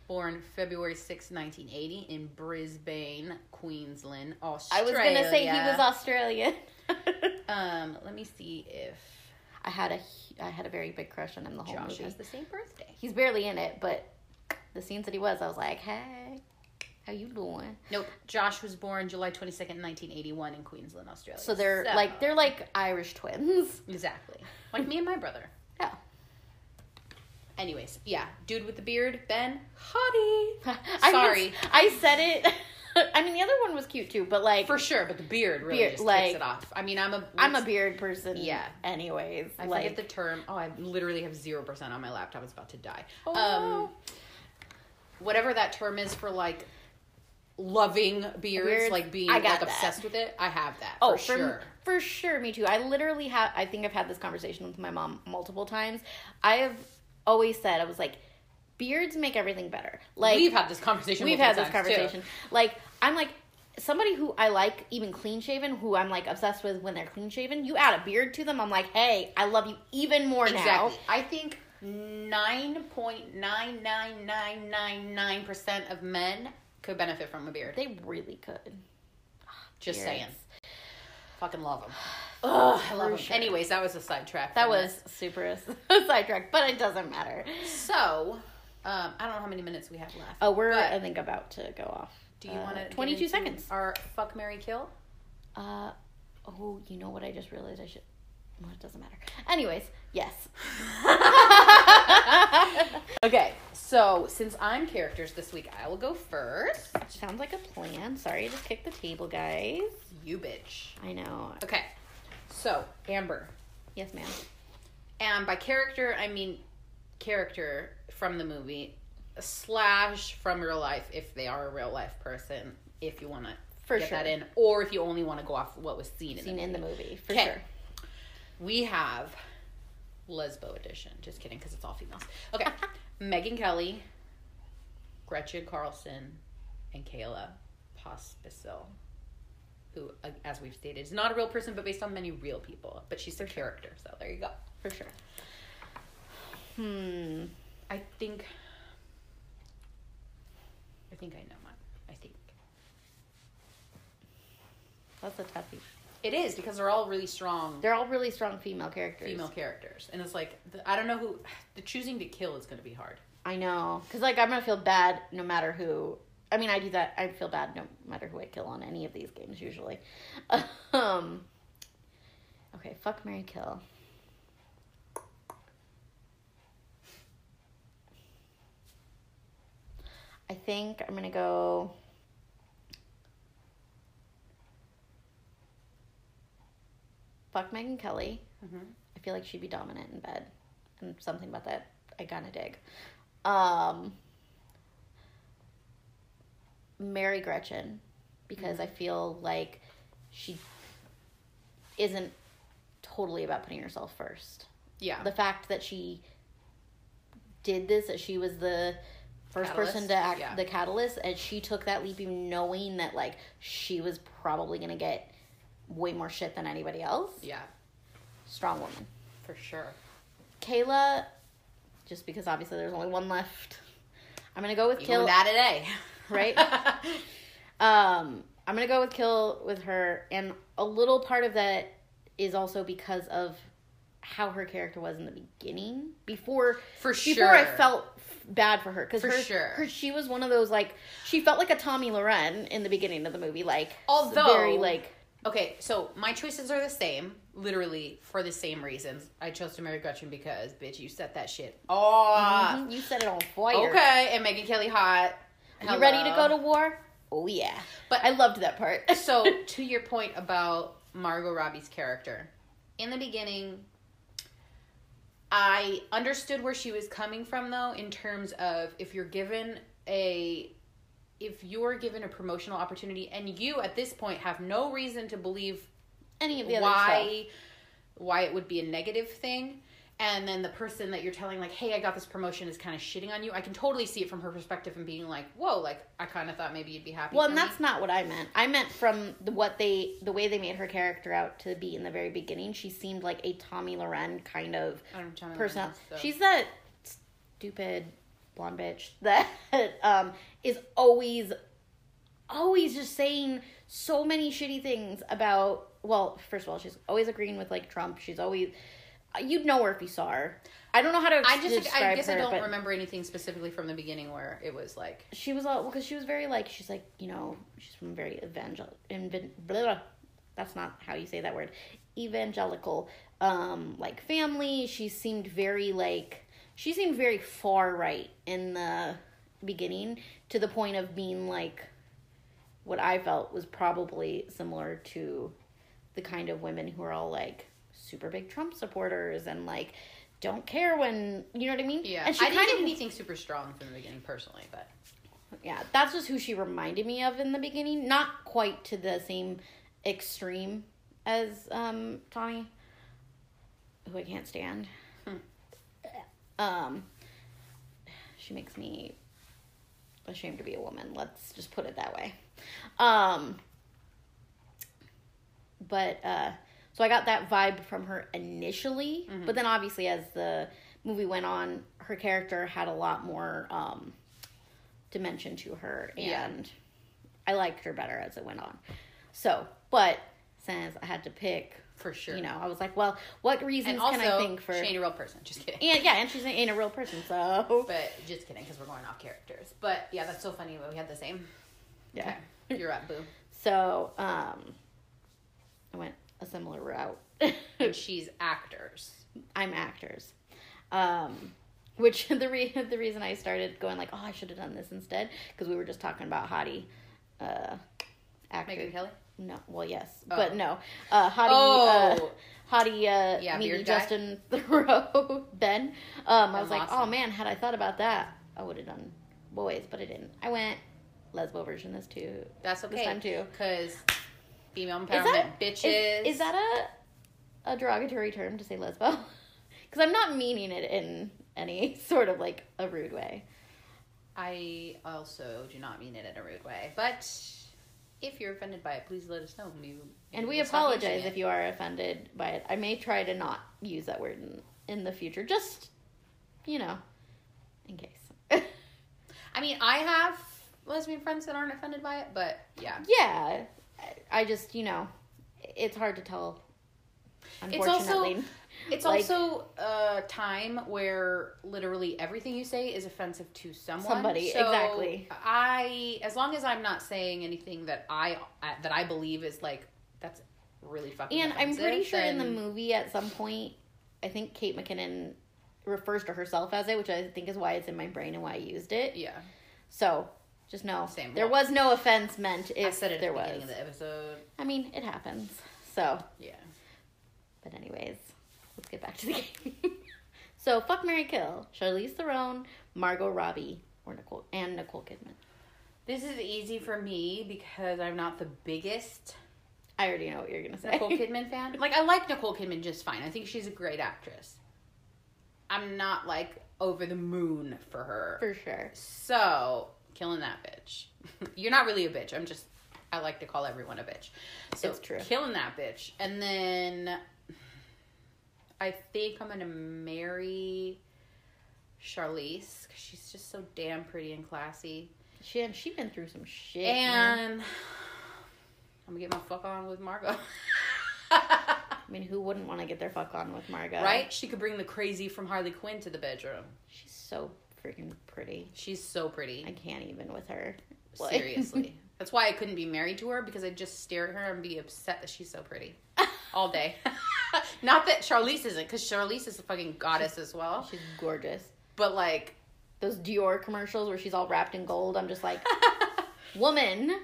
born February 6, 1980, in Brisbane, Queensland, Australia. I was gonna say he was Australian. Um, let me see if I had a I had a very big crush on him the whole Josh movie. has the same birthday. He's barely in it, but the scenes that he was, I was like, hey, how you doing? Nope. Josh was born July 22nd, 1981 in Queensland, Australia. So they're like they're like Irish twins. Exactly. Like me and my brother. Yeah. Anyways, yeah. Dude with the beard, Ben, hottie. Sorry. I said it. I mean, the other one was cute too, but like, For sure, but the beard really Beard, just like- takes it off. I mean, I'm a I'm a beard person. Yeah. Anyways, I like, forget the term. Oh, I literally have 0% on my laptop. It's about to die. Oh, um. Whatever that term is for like loving beards, Beards, like being like that. obsessed with it. I have that. Oh, for sure. For sure, me too. I literally have. I think I've had this conversation with my mom multiple times. I have always said I was like, beards make everything better. Like we've had this conversation. we've had this times, too. conversation. Like I'm like somebody who I like even clean shaven, who I'm like obsessed with when they're clean shaven. You add a beard to them, I'm like, hey, I love you even more now. I think nine point nine nine nine nine nine percent of men could benefit from a beard. They really could. Just Beards. saying. Fucking love them. Ugh, I love For 'em. sure. Anyways, that was a sidetrack. That was super sidetrack, but it doesn't matter. so. Um, I don't know how many minutes we have left. Oh, we're I think about to go off. do you Uh, want to 22 seconds. Our fuck Mary kill. Uh, oh, you know what? I just realized I should. Well, it doesn't matter. Anyways, yes. Okay, so since I'm characters this week, I will go first. Sounds like a plan. Sorry, I just kicked the table, guys. You bitch. I know. Okay, so Amber, Yes, ma'am. and by character I mean character from the movie slash from real life if they are a real life person. If you want to For get sure. that in, or if you only want to go off what was seen in Seen the in the movie. movie for sure. We have Lesbo edition. Just kidding, because it's all females. Okay, Megyn Kelly, Gretchen Carlson and Kayla Pospisil, who, uh, as we've stated, is not a real person, but based on many real people. But she's a character, so there you go. For sure. Hmm. I think. I think I know mine. I think That's a toughie. It is because they're all really strong They're all really strong female characters. female characters, and it's like the, I don't know who the choosing to kill is going to be hard. I know, because like I'm gonna feel bad no matter who. I mean, I do that. I feel bad no matter who I kill on any of these games usually. um. Okay, fuck Mary Kill. I think I'm gonna go. Fuck Megyn Kelly. Mm-hmm. I feel like she'd be dominant in bed, and something about that I kind of dig. Um, marry Gretchen because I feel like she isn't totally about putting herself first. Yeah, The fact that she did this, that she was the first Catalyst, person to act yeah. the catalyst, and she took that leap even knowing that like she was probably gonna get way more shit than anybody else. yeah, Strong woman. for sure. Kayla, just because obviously there's only one left. I'm gonna go with Even Kill. that today, right? Um, I'm gonna go with Kill with her, and a little part of that is also because of how her character was in the beginning. Before, For sure before I felt bad for her because For her, sure. her, she was one of those like she felt like a Tomi Lahren in the beginning of the movie, like Although- very like Okay, so my choices are the same, literally for the same reasons. I chose to marry Gretchen because, bitch, you set that shit off. mhm, you set it on fire. Okay, and Megyn Kelly hot. you ready to go to war? Oh yeah, But- I loved that part. so to your point about Margot Robbie's character, in the beginning, I understood where she was coming from, though, in terms of if you're given a if you're given a promotional opportunity and you at this point have no reason to believe any of the why why it would be a negative thing and then the person that you're telling like hey i got this promotion is kind of shitting on you i can totally see it from her perspective and being like whoa like i kind of thought maybe you'd be happy Well, and me." that's not what I meant. I meant from the, what they, the way they made her character out to be in the very beginning. She seemed like a Tomi Lahren kind of I don't know Jonathan person. So- She's that stupid blonde bitch that um, is always, always just saying so many shitty things about. Well, first of all, she's always agreeing with like Trump. She's always. You'd know her if you saw her. I don't know how to. I just, I describe guess I don't remember anything specifically from the beginning where it was like, she was all because she was very like she's like you know she's from very evangel inven, blah, blah, that's not how you say that word evangelical um like family she seemed very like she seemed very far right in the beginning to the point of being like what I felt was probably similar to the kind of women who are all like super big Trump supporters and like don't care when you know what I mean yeah. and she I didn't kind of anything super strong from the beginning personally, but yeah, that's just who she reminded me of in the beginning. Not quite to the same extreme as um, Tomi, who I can't stand. Hmm. Um, she makes me ashamed to be a woman. Let's just put it that way. Um, but uh, so I got that vibe from her initially, Mm-hmm. but then obviously as the movie went on, her character had a lot more um, dimension to her, and Yeah. I liked her better as it went on. So, but since I had to pick, for sure. you know, I was like, well, what reasons also, can I think for? she ain't a real person. Just kidding. and yeah, and she's ain't a real person, so But just kidding, because we're going off characters. But yeah, that's so funny. But We had the same. yeah. Okay, you're up, boo. So, um, I went a similar route. And she's actors. I'm actors. Um, which the re- the reason I started going like, oh, I should have done this instead because we were just talking about hottie, uh, actor. Megyn Kelly. No, well, yes, Oh. but no, uh, hottie, Oh. uh, hottie, uh, Yeah, beard? Justin Theroux, Ben. Um, I was like, Lawson. oh man, had I thought about that, I would have done boys, but I didn't. I went lesbo version this too. That's what This okay. time too. Because female Is empowerment, that bitches. Is, is that a a derogatory term to say lesbo? Because I'm not meaning it in any sort of like a rude way. I also do not mean it in a rude way, but if you're offended by it, please let us know. Maybe, And we we'll apologize if you are offended by it. I may try to not use that word in, in the future, just, you know, in case. I mean, I have lesbian friends that aren't offended by it, but yeah. yeah, I- just, you know, it's hard to tell. It's also- Unfortunately, It's Like- also a time where literally everything you say is offensive to someone. Somebody, So exactly. I, as long as I'm not saying anything that I uh, that I believe is like that's really fucking. and I'm pretty sure in the movie at some point, I think Kate McKinnon refers to herself as it, which I think is why it's in my brain and why I used it. Yeah, So just know Same. there was no offense meant if I said it at there the was. beginning of the episode. I mean, it happens. So, Yeah. but anyways, get back to the game. so, fuck Mary Kill, Charlize Theron, Margot Robbie, or Nicole and Nicole Kidman. This is easy for me because I'm not the biggest I already know what you're gonna say. Nicole Kidman fan. Like I like Nicole Kidman just fine. I think she's a great actress. I'm not like over the moon for her. For sure. So, killing that bitch. You're not really a bitch. I'm just I like to call everyone a bitch. So It's true. killing that bitch. And then I think I'm gonna marry Charlize because she's just so damn pretty and classy. She and she been through some shit. man. And I'm gonna get my fuck on with Margot. I mean, who wouldn't want to get their fuck on with Margot? right? She could bring the crazy from Harley Quinn to the bedroom. She's so freaking pretty. She's so pretty. I can't even with her. Seriously. That's why I couldn't be married to her because I'd just stare at her and be upset that she's so pretty all day. Not that Charlize isn't, because Charlize is a fucking goddess as well. She's gorgeous. But like, Those Dior commercials where she's all wrapped in gold. I'm just like, woman,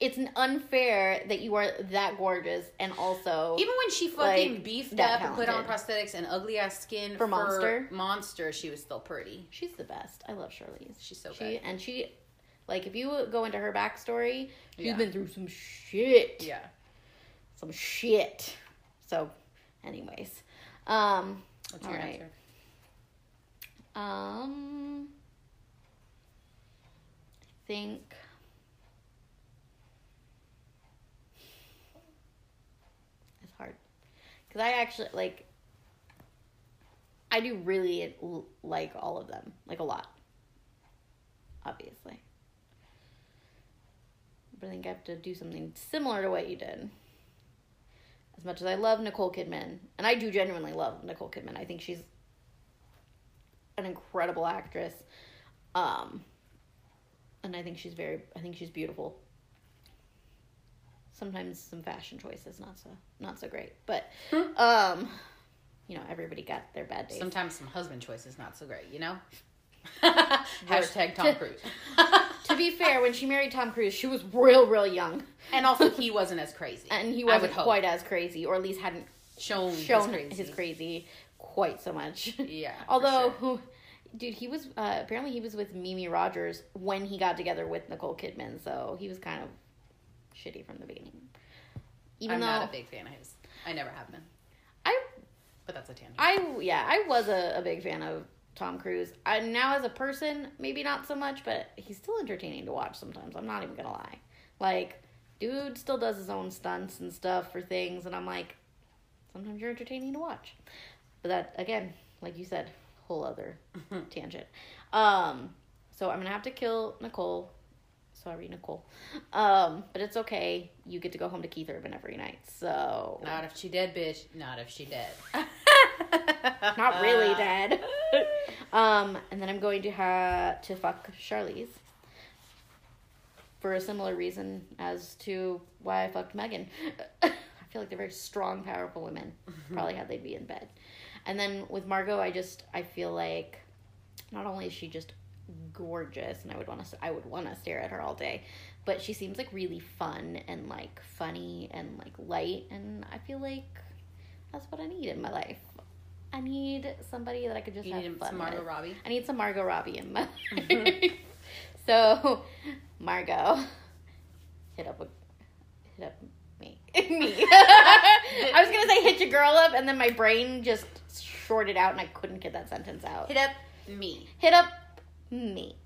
it's an unfair that you are that gorgeous and also even when she fucking Like, beefed up and put on prosthetics and ugly ass skin For Monster? Monster, she was still pretty. she's the best. I love Charlize. She's so she good. and she like if you go into her backstory, she's Yeah. been through some shit. Yeah. Some shit. So, anyways, um, What's All your right. answer? um, I think. It's hard because I actually like. I do really like all of them, like a lot. Obviously. But I think I have to do something similar to what you did. As much as I love Nicole Kidman, and I do genuinely love Nicole Kidman, I think she's an incredible actress. Um, and I think she's very, I think she's beautiful. Sometimes some fashion choices not so not so great, but um, you know everybody got their bad days. Sometimes some husband choices not so great, you know? Hashtag Tom Cruise. to be fair, when she married Tom Cruise, she was real, real young, and also, he wasn't as crazy. and he wasn't hope. quite as crazy, or at least hadn't shown, shown his his crazy. crazy, quite so much. Yeah. Although, sure. dude, he was uh, apparently he was with Mimi Rogers when he got together with Nicole Kidman, so he was kind of shitty from the beginning. Even I'm though not a big fan of his. I never have been. I, But that's a tangent. I yeah, I was a, a big fan of Tom Cruise. I now as a person, maybe not so much, but he's still entertaining to watch sometimes. I'm not even gonna lie. Like, dude still does his own stunts and stuff for things, and I'm like, sometimes you're entertaining to watch. But that again, like you said, whole other tangent. Um, so I'm gonna have to kill Nicole. Sorry, Nicole. Um, but it's okay. You get to go home to Keith Urban every night. So Not if she dead, bitch. Not if she dead. not really dead. um, and then I'm going to have to fuck Charlize for a similar reason as to why I fucked Megyn. I feel like they're very strong, powerful women. Probably how they'd be in bed. And then with Margot, I just I feel like not only is she just gorgeous, and I would want to I would want to stare at her all day, but she seems like really fun and like funny and like light, and I feel like that's what I need in my life. I need somebody that I could just You have need fun some Margot with. Robbie. I need some Margot Robbie in my mm-hmm. life. so, Margot, hit up with, hit up me. me. I was gonna say hit your girl up, and then my brain just shorted out, and I couldn't get that sentence out. Hit up me. Hit up me.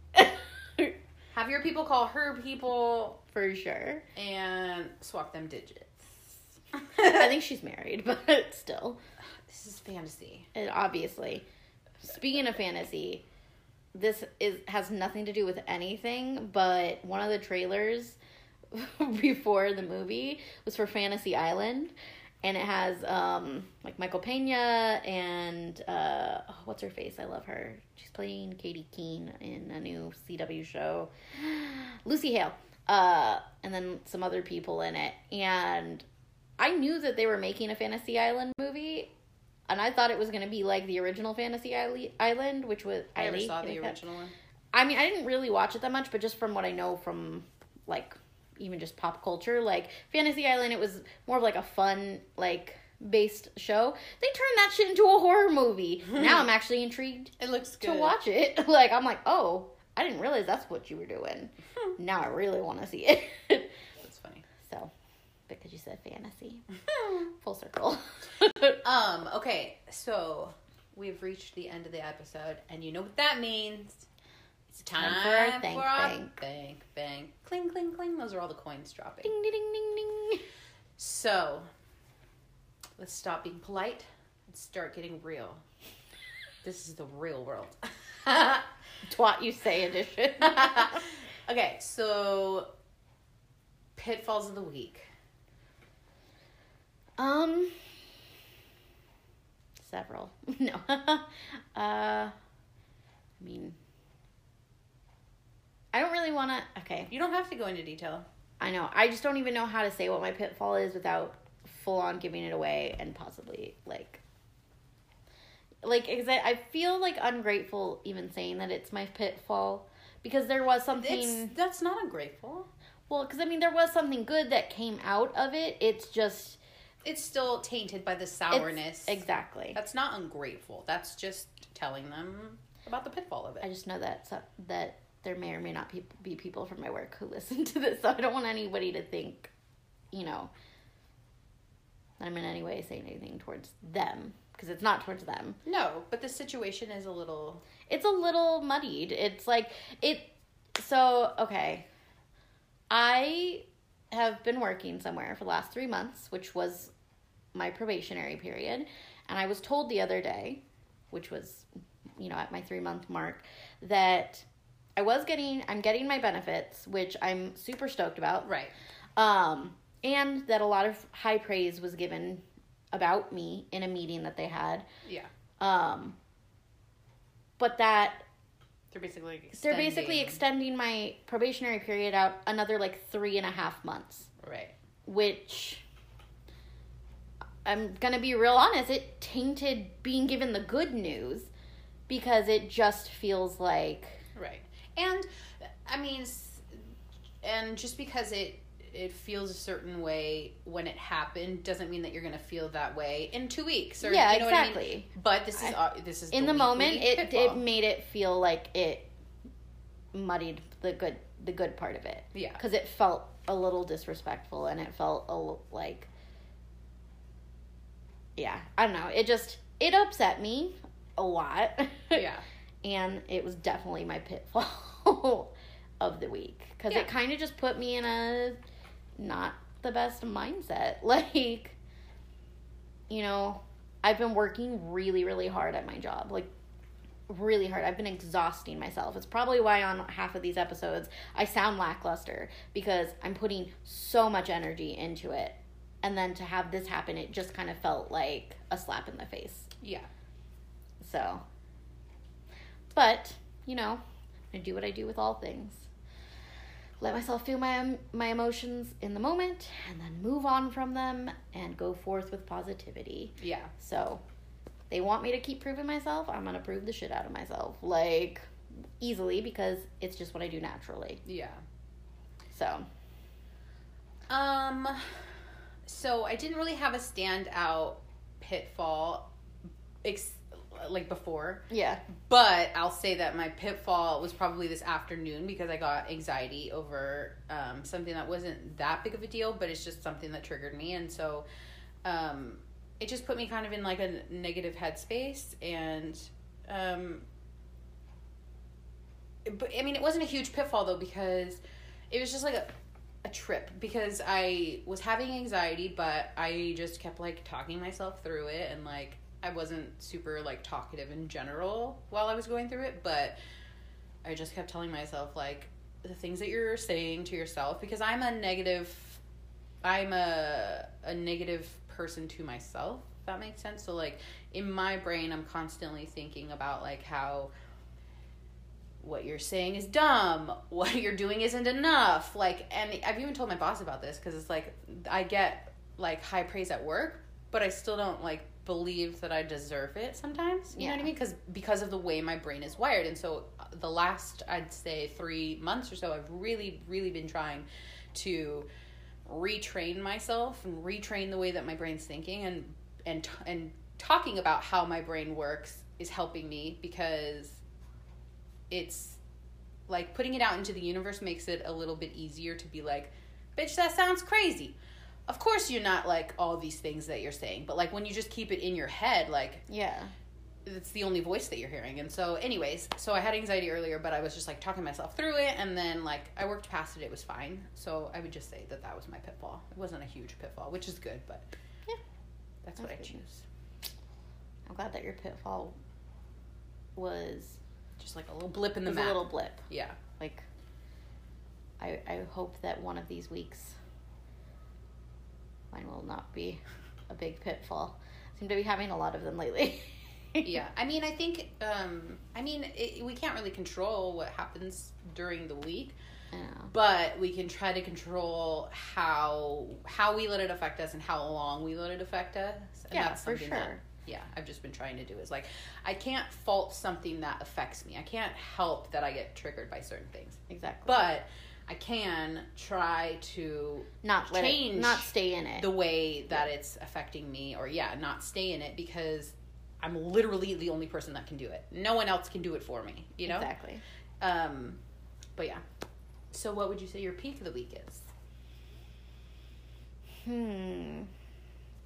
Have your people call her people for sure. and swap them digits. I think she's married, but still, this is fantasy. and obviously. Speaking of fantasy, this is has nothing to do with anything, but one of the trailers before the movie was for Fantasy Island, and it has um like Michael Pena and uh oh, what's her face? I love her. She's playing Katy Keene in a new CW show. Lucy Hale. Uh and then some other people in it. And I knew that they were making a Fantasy Island movie. And I thought it was going to be like the original Fantasy Island, which was I never saw the original one. I mean, I didn't really watch it that much, but just from what I know from like even just pop culture, like Fantasy Island, it was more of like a fun like based show. They turned that shit into a horror movie. now I'm actually intrigued It looks to watch it. Like I'm like, oh, I didn't realize that's what you were doing. now I really want to see it. That's funny. so, because you said fantasy, full circle. Um, okay, so we've reached the end of the episode, and you know what that means. It's time, Time for our thank for our bank. Thank bank. Cling, cling, cling. Those are all the coins dropping. ding ding ding ding ding. So, let's stop being polite and start getting real. This is the real world. Twat you say edition. okay, so pitfalls of the week. Um, several. No. uh, I mean, I don't really want to. Okay, You don't have to go into detail. I know. I just don't even know how to say what my pitfall is without full on giving it away and possibly like. Like, I, I feel like ungrateful even saying that it's my pitfall because there was something. It's that's not ungrateful. Well, because I mean, there was something good that came out of it. It's just It's still tainted by the it's- sourness. exactly. That's not ungrateful. That's just telling them about the pitfall of it. I just know that so, that there may or may not be, be people from my work who listen to this, so I don't want anybody to think, you know, that I'm in any way saying anything towards them because it's not towards them. No, but the situation is a little. It's a little muddied. It's like it. So okay, I have been working somewhere for the last three months, which was my probationary period, and I was told the other day, which was, you know, at my three month mark, that I was getting, I'm getting my benefits, which I'm super stoked about. Right. Um, and that a lot of high praise was given about me in a meeting that they had. Yeah. Um, but that They're basically they're basically extending- extending my probationary period out another like three and a half months, Right. which I'm gonna be real honest, it tainted being given the good news because it just feels like Right. And I mean, and just because it it feels a certain way when it happened doesn't mean that you're going to feel that way in two weeks or Yeah, you know what I mean? exactly. But this is I- this is in the weekly moment it it made it feel like it muddied the good the good part of it. Yeah. Because it felt a little disrespectful and it felt a l- like yeah i don't know. It just it upset me a lot. Yeah. And it was definitely my pitfall of the week. Because Yeah. it kind of just put me in a not the best mindset. Like you know i've been working really really hard at my job like really hard. I've been exhausting myself. It's probably why on half of these episodes i sound lackluster because i'm putting so much energy into it. And then to have this happen it just kind of felt like a slap in the face. Yeah. So, but you know, I do what I do with all things. Let myself feel my my emotions in the moment, and then move on from them and go forth with positivity. yeah So, they want me to keep proving myself. I'm gonna prove the shit out of myself, like easily because it's just what I do naturally. yeah So, Um, so I didn't really have a standout pitfall, ex- like before, yeah, but I'll say that my pitfall was probably this afternoon because I got anxiety over um, something that wasn't that big of a deal, but it's just something that triggered me, and so um, it just put me kind of in like a negative headspace, and um, but I mean, it wasn't a huge pitfall though because it was just like a a trip because I was having anxiety, but I just kept like talking myself through it and like I wasn't super like talkative in general while I was going through it, but I just kept telling myself like the things that you're saying to yourself because I'm a negative I'm a a negative person to myself, if that makes sense. So like in my brain I'm constantly thinking about like how what you're saying is dumb what you're doing isn't enough like and i've even told my boss about this because it's like i get like high praise at work but i still don't like believe that i deserve it sometimes you know what i mean? Because because of the way my brain is wired. And so uh, the last i'd say three months or so i've really really been trying to retrain myself and retrain the way that my brain's thinking and and and talking about how my brain works is helping me because it's like putting it out into the universe makes it a little bit easier to be like, bitch, that sounds crazy. Of course, you're not like all these things that you're saying, but like when you just keep it in your head, like Yeah. it's the only voice that you're hearing. And so, anyways, so I had anxiety earlier, but I was just like talking myself through it, and then like I worked past it. It was fine. So I would just say that that was my pitfall. It wasn't a huge pitfall, which is good, but Yeah. that's what I That's choose. I'm glad that your pitfall was Just like a little blip in the map. a little blip. yeah. Like, I I hope that one of these weeks, mine will not be a big pitfall. I seem to be having a lot of them lately. yeah i mean i think um i mean it, we can't really control what happens during the week Yeah. but we can try to control how how we let it affect us and how long we let it affect us and Yeah, that's for something that sure. yeah i've just been trying to do is like i can't fault something that affects me i can't help that i get triggered by certain things Exactly. but i can try to not let it, change not stay in it. the way that it's affecting me or yeah not stay in it because i'm literally the only person that can do it no one else can do it for me you know Exactly. um but yeah so what would you say your peak of the week is Hmm.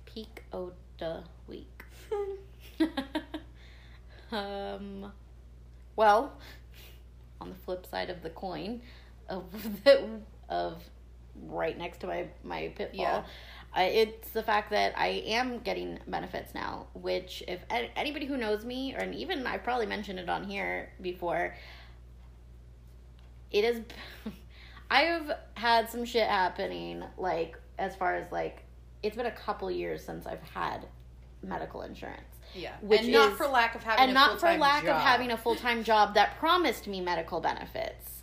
Peak of the week. um. Well, on the flip side of the coin, of the, of right next to my my pitfall, Yeah. I, it's the fact that I am getting benefits now. Which, if anybody who knows me, or and even I probably mentioned it on here before, it is. I've had some shit happening, like as far as like it's been a couple years since I've had medical insurance. yeah Which and not is- for lack of having and a not for lack of having a full time job that promised me medical benefits.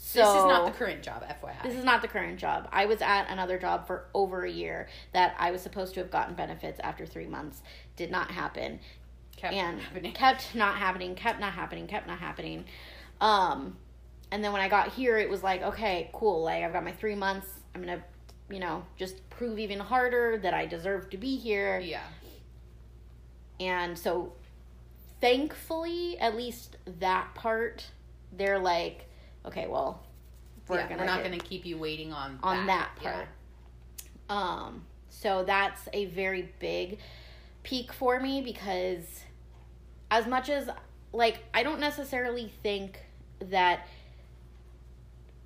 So this is not the current job fyi this is not the current job. I was at another job for over a year that I was supposed to have gotten benefits after three months. Did not happen. Kept and happening. kept not happening, kept not happening, kept not happening. Um, and then when I got here, it was like, okay, cool. Like I've got my three months. I'm gonna, you know, just prove even harder that I deserve to be here. yeah And so, thankfully, at least that part, they're like, okay, well, we're, yeah, gonna we're not going to keep you waiting on on that Yeah. part. Um, so that's a very big peak for me because as much as like I don't necessarily think that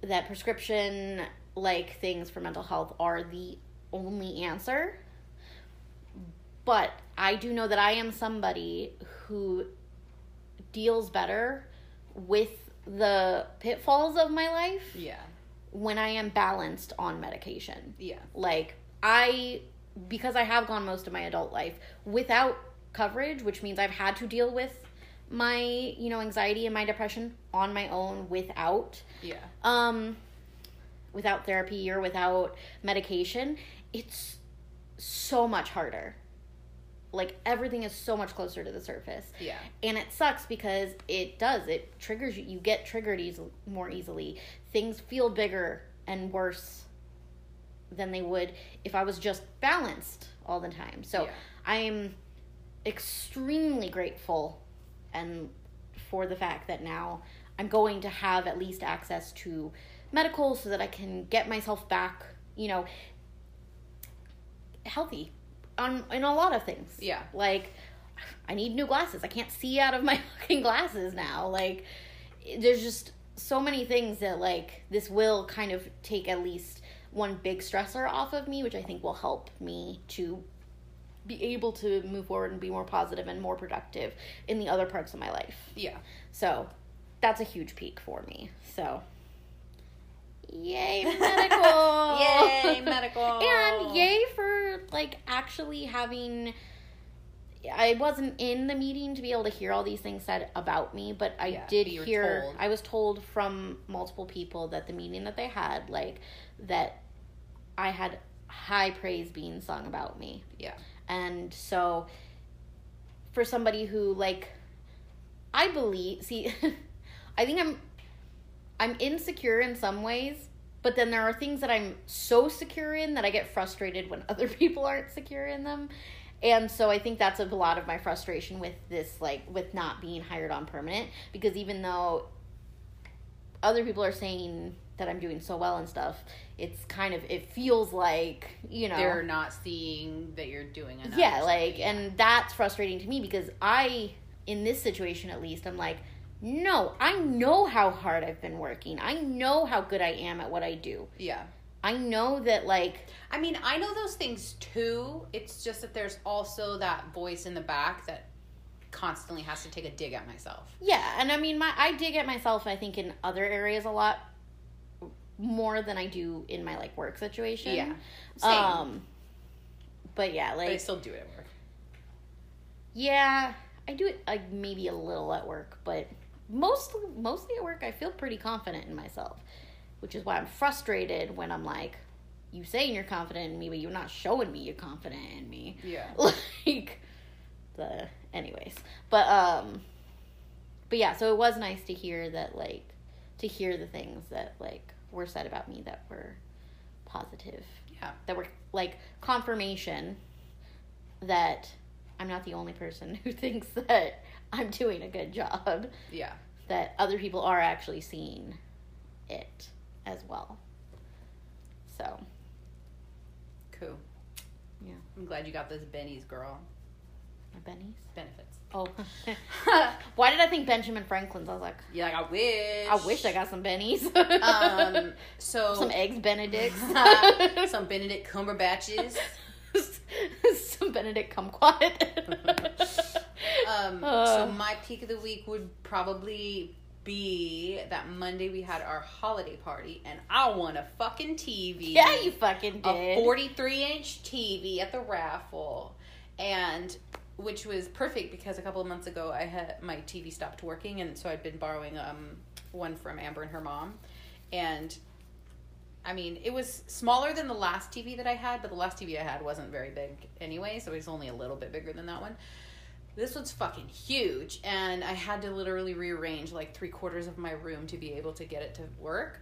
that prescription like things for mental health are the only answer. But I do know that I am somebody who deals better with the pitfalls of my life yeah when I am balanced on medication. yeah Like I because I have gone most of my adult life without coverage, which means I've had to deal with my, you know, anxiety and my depression on my own without yeah um without therapy or without medication. It's so much harder. Like everything is so much closer to the surface. Yeah. And it sucks because it does. It triggers you. You get triggered easily more easily. Things feel bigger and worse than they would if i was just balanced all the time. So Yeah. i'm extremely grateful and for the fact that now i'm going to have at least access to medical so that i can get myself back you know healthy on in a lot of things Yeah. like I need new glasses. I can't see out of my fucking glasses now. Like there's just so many things that like this will kind of take at least one big stressor off of me, which I think will help me to be able to move forward and be more positive and more productive in the other parts of my life. Yeah. So that's a huge peak for me. So yay medical. Yay, medical. and yay for like actually having I wasn't in the meeting to be able to hear all these things said about me, but I Yeah, did but hear told. I was told from multiple people that the meeting that they had like that I had high praise being sung about me. Yeah. And so for somebody who like I believe see I think I'm I'm insecure in some ways, but then there are things that I'm so secure in that I get frustrated when other people aren't secure in them. And so I think that's a lot of my frustration with this like with not being hired on permanent because even though other people are saying that I'm doing so well and stuff, it's kind of it feels like, you know, They're not seeing that you're doing enough. yeah like and that's frustrating to me because i in this situation at least i'm like no i know how hard i've been working i know how good i am at what i do yeah. i know that like I mean, I know those things too. It's just that there's also that voice in the back that constantly has to take a dig at myself. yeah and i mean my i dig at myself i think in other areas a lot more than i do in my like work situation Yeah. Same. um but yeah but I still do it at work. Yeah, I do it like maybe a little at work, but mostly mostly at work I feel pretty confident in myself, which is why I'm frustrated when I'm like, you saying you're confident in me, but you're not showing me you're confident in me. Yeah. Like the anyways. But um but yeah, so it was nice to hear that like to hear the things that like were said about me that were positive Yeah. that were like confirmation that I'm not the only person who thinks that I'm doing a good job, Yeah. That other people are actually seeing it as well. So, Cool. Yeah. I'm glad you got those bennies, girl. my bennies. Benefits. Oh, why did I think Benjamin Franklin's? I was like, You're like, I wish. I wish I got some bennies. Um, so some eggs Benedicts. some Benedict Cumberbatches. some Benedict kumquat. Um, so Uh. my peak of the week would probably be that Monday we had our holiday party, and I won a fucking TV. yeah, you fucking did. a 43 inch TV at the raffle, and which was perfect because a couple of months ago I had my TV stopped working, and so I'd been borrowing um one from Amber and her mom, and I mean it was smaller than the last TV that I had, but the last TV I had wasn't very big anyway, so it was only a little bit bigger than that one. This one's fucking huge, and I had to literally rearrange like three quarters of my room to be able to get it to work.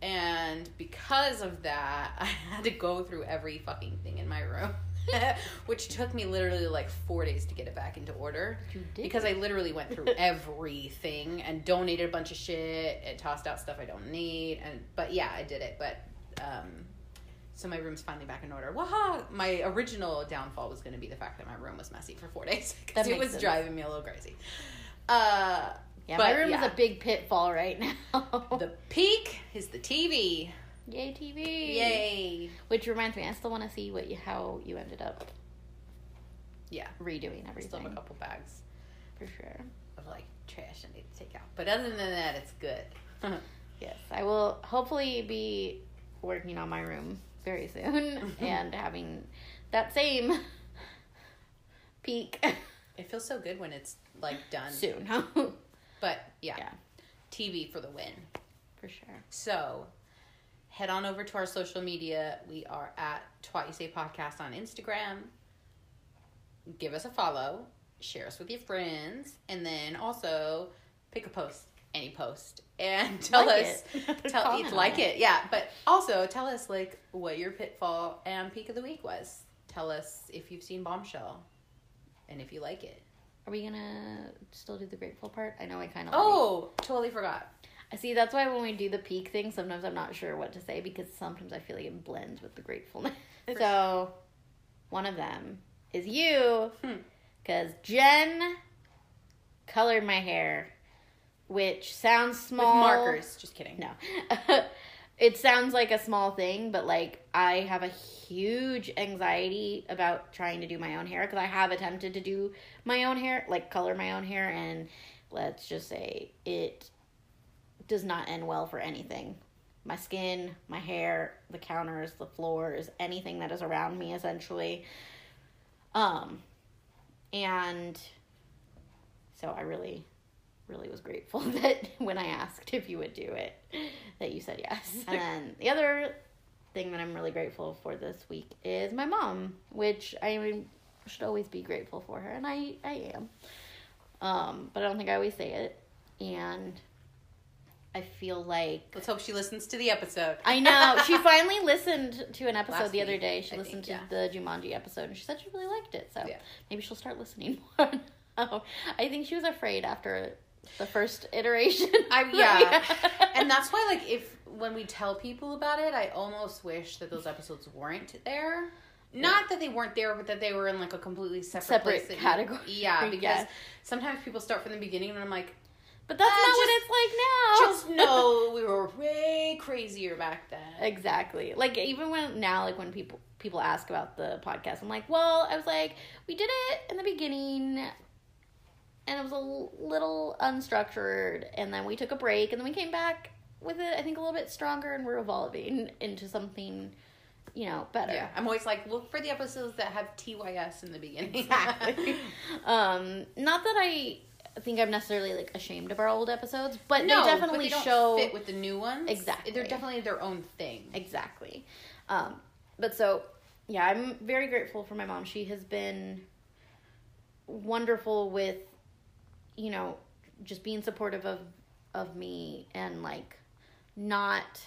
And because of that, I had to go through every fucking thing in my room, which took me literally like four days to get it back into order. You did. Because I literally went through everything and donated a bunch of shit and tossed out stuff I don't need. And but yeah, I did it. But um, so my room's finally back in order. Waha! My original downfall was going to be the fact that my room was messy for four days because That it was sense. driving me a little crazy. Uh, yeah, but my room yeah. is a big pitfall right now. the peak is the TV. Yay TV! Yay! Which reminds me, I still want to see what you how you ended up Yeah, redoing I still have a couple bags for sure. of like trash I need to take out. But other than that, it's good. Yes, I will hopefully be working on my room very soon and having that same peak it feels so good when it's like done. soon. But yeah, Yeah. TV for the win. for sure. So head on over to our social media. We are at Twat You Say Podcast on Instagram. Give us a follow, share us with your friends, and then also pick a post, any post, and tell Like us, tell you like it. it, yeah. But also tell us like what your pitfall and peak of the week was. Tell us if you've seen Bombshell, and if you like it. Are we gonna still do the grateful part? I know I kind of. Oh, totally forgot. I see. That's why when we do the peak thing, sometimes I'm not sure what to say because sometimes I feel like it blends with the gratefulness. For so, one of them is you, Hmm. because Jen colored my hair which sounds With small. markers. Just kidding. No. it sounds like a small thing, but like I have a huge anxiety about trying to do my own hair because I have attempted to do my own hair, like color my own hair, and let's just say it does not end well for anything. My skin, my hair, the counters, the floors, anything that is around me essentially. Um and so I really really was grateful that when I asked if you would do it, that you said yes. And then the other thing that I'm really grateful for this week is my mom, which I should always be grateful for her, and I I am. Um, but I don't think I always say it, and I feel like Let's hope she listens to the episode. I know. She finally listened to an episode Last the other day. She I listened think, to the Jumanji episode and she said she really liked it. So Yeah. maybe she'll start listening more. I think she was afraid after the first iteration. I- yeah. and that's why like if when we tell people about it i almost wish that those episodes weren't there not that they weren't there but that they were in like a completely separate, Separate place that you- category. yeah because Yeah. sometimes people start from the beginning and i'm like but that's Uh, not what it's like now. just know we were way crazier back then Exactly. Like even when now, like when people people ask about the podcast, I'm like, well, I was like, we did it in the beginning, and it was a little unstructured, and then we took a break, and then we came back with it. I think a little bit stronger, and we're evolving into something, you know, better. yeah i'm always like look for the episodes that have tys in the beginning Exactly. um, not that I think I'm necessarily like ashamed of our old episodes, but no they definitely but they don't show fit with the new ones Exactly. they're definitely their own thing Exactly. Um, but so, yeah, I'm very grateful for my mom. She has been wonderful with, you know, just being supportive of of me and like not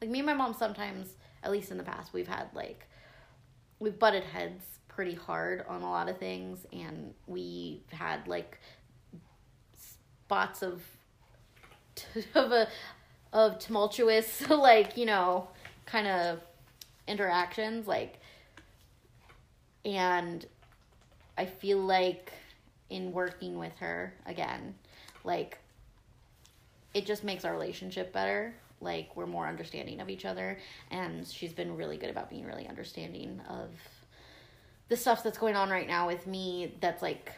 like me and my mom sometimes, at least in the past, we've had like we've butted heads pretty hard on a lot of things and we've had like spots of of a of tumultuous like you know kind of interactions like and i feel like in working with her again. Like it just makes our relationship better. Like we're more understanding of each other and she's been really good about being really understanding of the stuff that's going on right now with me that's like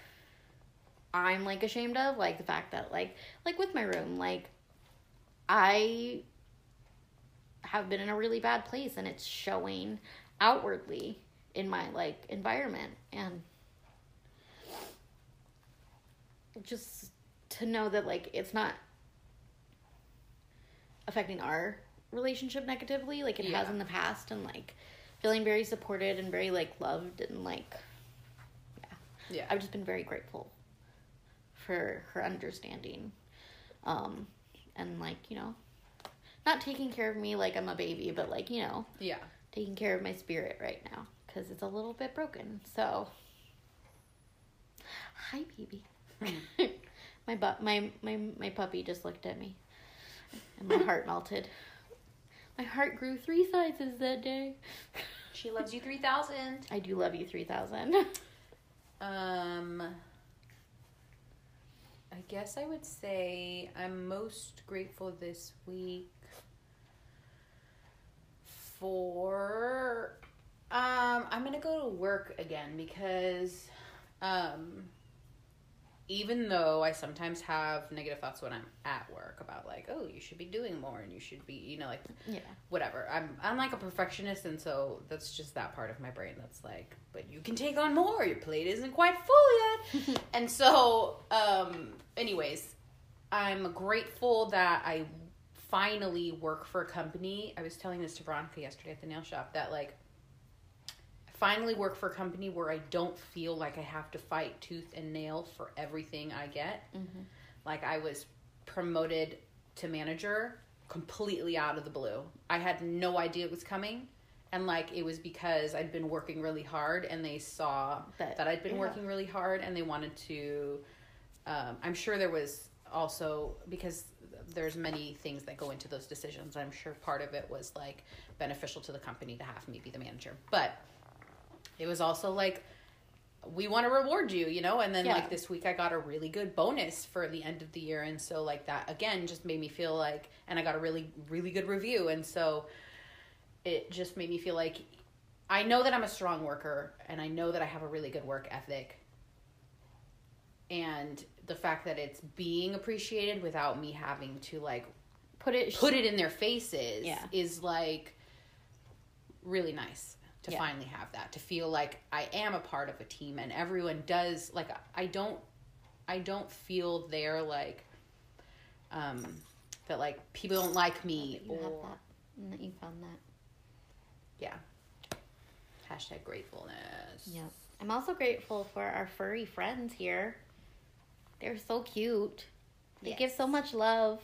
I'm like ashamed of like the fact that like like with my room like I have been in a really bad place and it's showing outwardly in my like environment and just to know that like it's not affecting our relationship negatively like it has in the past and like feeling very supported and very like loved and like yeah Yeah. I've just been very grateful for her understanding. Um, and like, you know, not taking care of me like I'm a baby, but like, you know, yeah taking care of my spirit right now because it's a little bit broken. So, hi, baby. my bu- my my my puppy just looked at me, and my heart melted. My heart grew three sizes that day. she loves you 3000 I do love you, three thousand. Um, I guess I would say I'm most grateful this week for. Um, I'm gonna go to work again because, um, even though I sometimes have negative thoughts when I'm at work about like, oh, you should be doing more and you should be, you know, like yeah. whatever. I'm I'm like a perfectionist, and so that's just that part of my brain that's like, but you can take on more. Your plate isn't quite full yet. and so, um, anyways, I'm grateful that I finally work for a company. I was telling this to Veronica yesterday at the nail shop that like. Finally, work for a company where I don't feel like I have to fight tooth and nail for everything I get. Mhm. Like I was promoted to manager completely out of the blue. I had no idea it was coming. And like it was because I'd been working really hard and they saw That- that, I'd been yeah. working really hard and they wanted to um, I'm sure there was also because there's many things that go into those decisions. I'm sure part of it was like beneficial to the company to have me be the manager. But it was also like we want to reward you, you know? And then Yeah. like this week I got a really good bonus for the end of the year and so like that again just made me feel like and I got a really really good review and so it just made me feel like I know that I'm a strong worker and I know that I have a really good work ethic. And the fact that it's being appreciated without me having to like Put it. put it in their faces Yeah. is like really nice to Yeah. finally have that to feel like I am a part of a team and everyone does like I don't I don't feel there like um that like people don't like me You have or that. And that you found that. yeah hashtag gratefulness Yep. I'm also grateful for our furry friends here. They're so cute. They give so much love,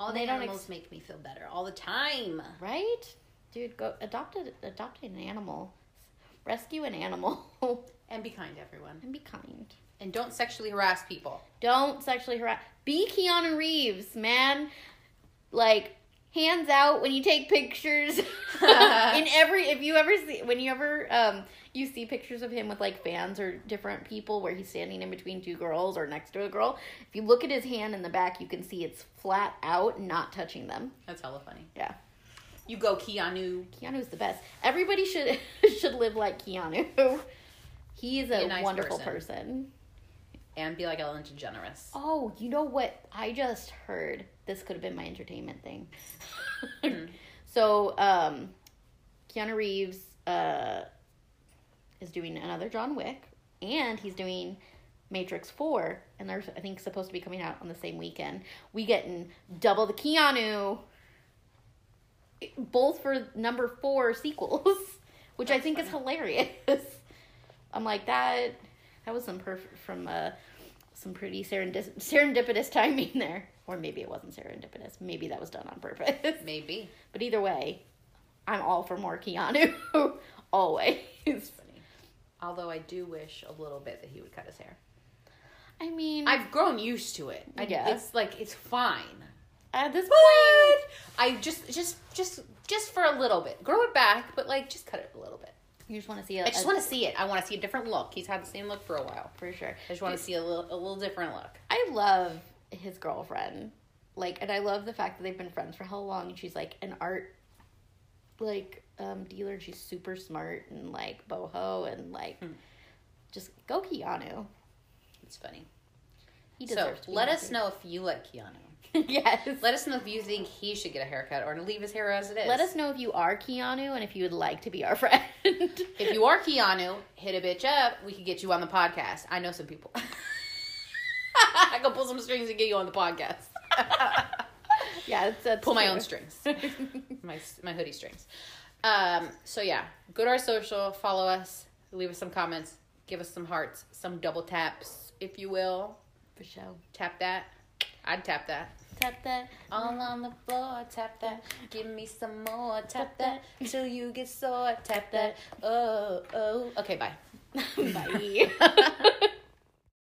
all the They don't animals ex- make me feel better all the time right? Dude, go adopt a, adopt an animal. Rescue an animal and be kind to everyone and be kind. and don't sexually harass people Don't sexually harass. Be Keanu Reeves, man. Like hands out when you take pictures. In every, if you ever see, when you ever um you see pictures of him with like fans or different people where he's standing in between two girls or next to a girl, if you look at his hand in the back, you can see it's flat out, not touching them. that's hella funny Yeah, you go Keanu Keanu's the best. Everybody should should live like Keanu. He is a, a nice wonderful person. person. and be like Ellen DeGeneres Oh, you know what I just heard? This could have been my entertainment thing. Hmm. So, um, Keanu Reeves uh, is doing another John Wick, and he's doing Matrix Four, and they're I think supposed to be coming out on the same weekend. We getting double the Keanu, both for number four sequels, which I That's think is hilarious. I'm like that. That was some perfect from uh, some pretty serendip- serendipitous timing there, or maybe it wasn't serendipitous. Maybe that was done on purpose. maybe But either way, I'm all for more Keanu. Always. funny. Although I do wish a little bit that he would cut his hair. I mean, I've grown used to it. I, Yeah. It's like it's fine. At this point, I just just just just for a little bit. Grow it back, but like just cut it a little bit. you just want to see it. I just want to see it. I want to see a different look. He's had the same look for a while. for sure. I just want to see a little a little different look. I love his girlfriend. Like, and I love the fact that they've been friends for how long. And she's like an art, like, um, dealer. And she's super smart and like boho and like, Hmm. just go Keanu. It's funny. He So deserves. to be let us know if you like Keanu. yes. Let us know if you think he should get a haircut or to leave his hair as it is. Let us know if you are Keanu and if you would like to be our friend. If you are Keanu, hit a bitch up. We could get you on the podcast. I know some people. I can pull some strings and get you on the podcast. yeah, it's, that's pull my own strings, my my hoodie strings. Um. So yeah, go to our social, follow us, leave us some comments, give us some hearts, some double taps, if you will. For sure. Tap that. I'd tap that. Tap that. All on the floor, tap that. Give me some more, tap that. Till you get sore, tap that. Oh, oh. Okay, bye. Bye.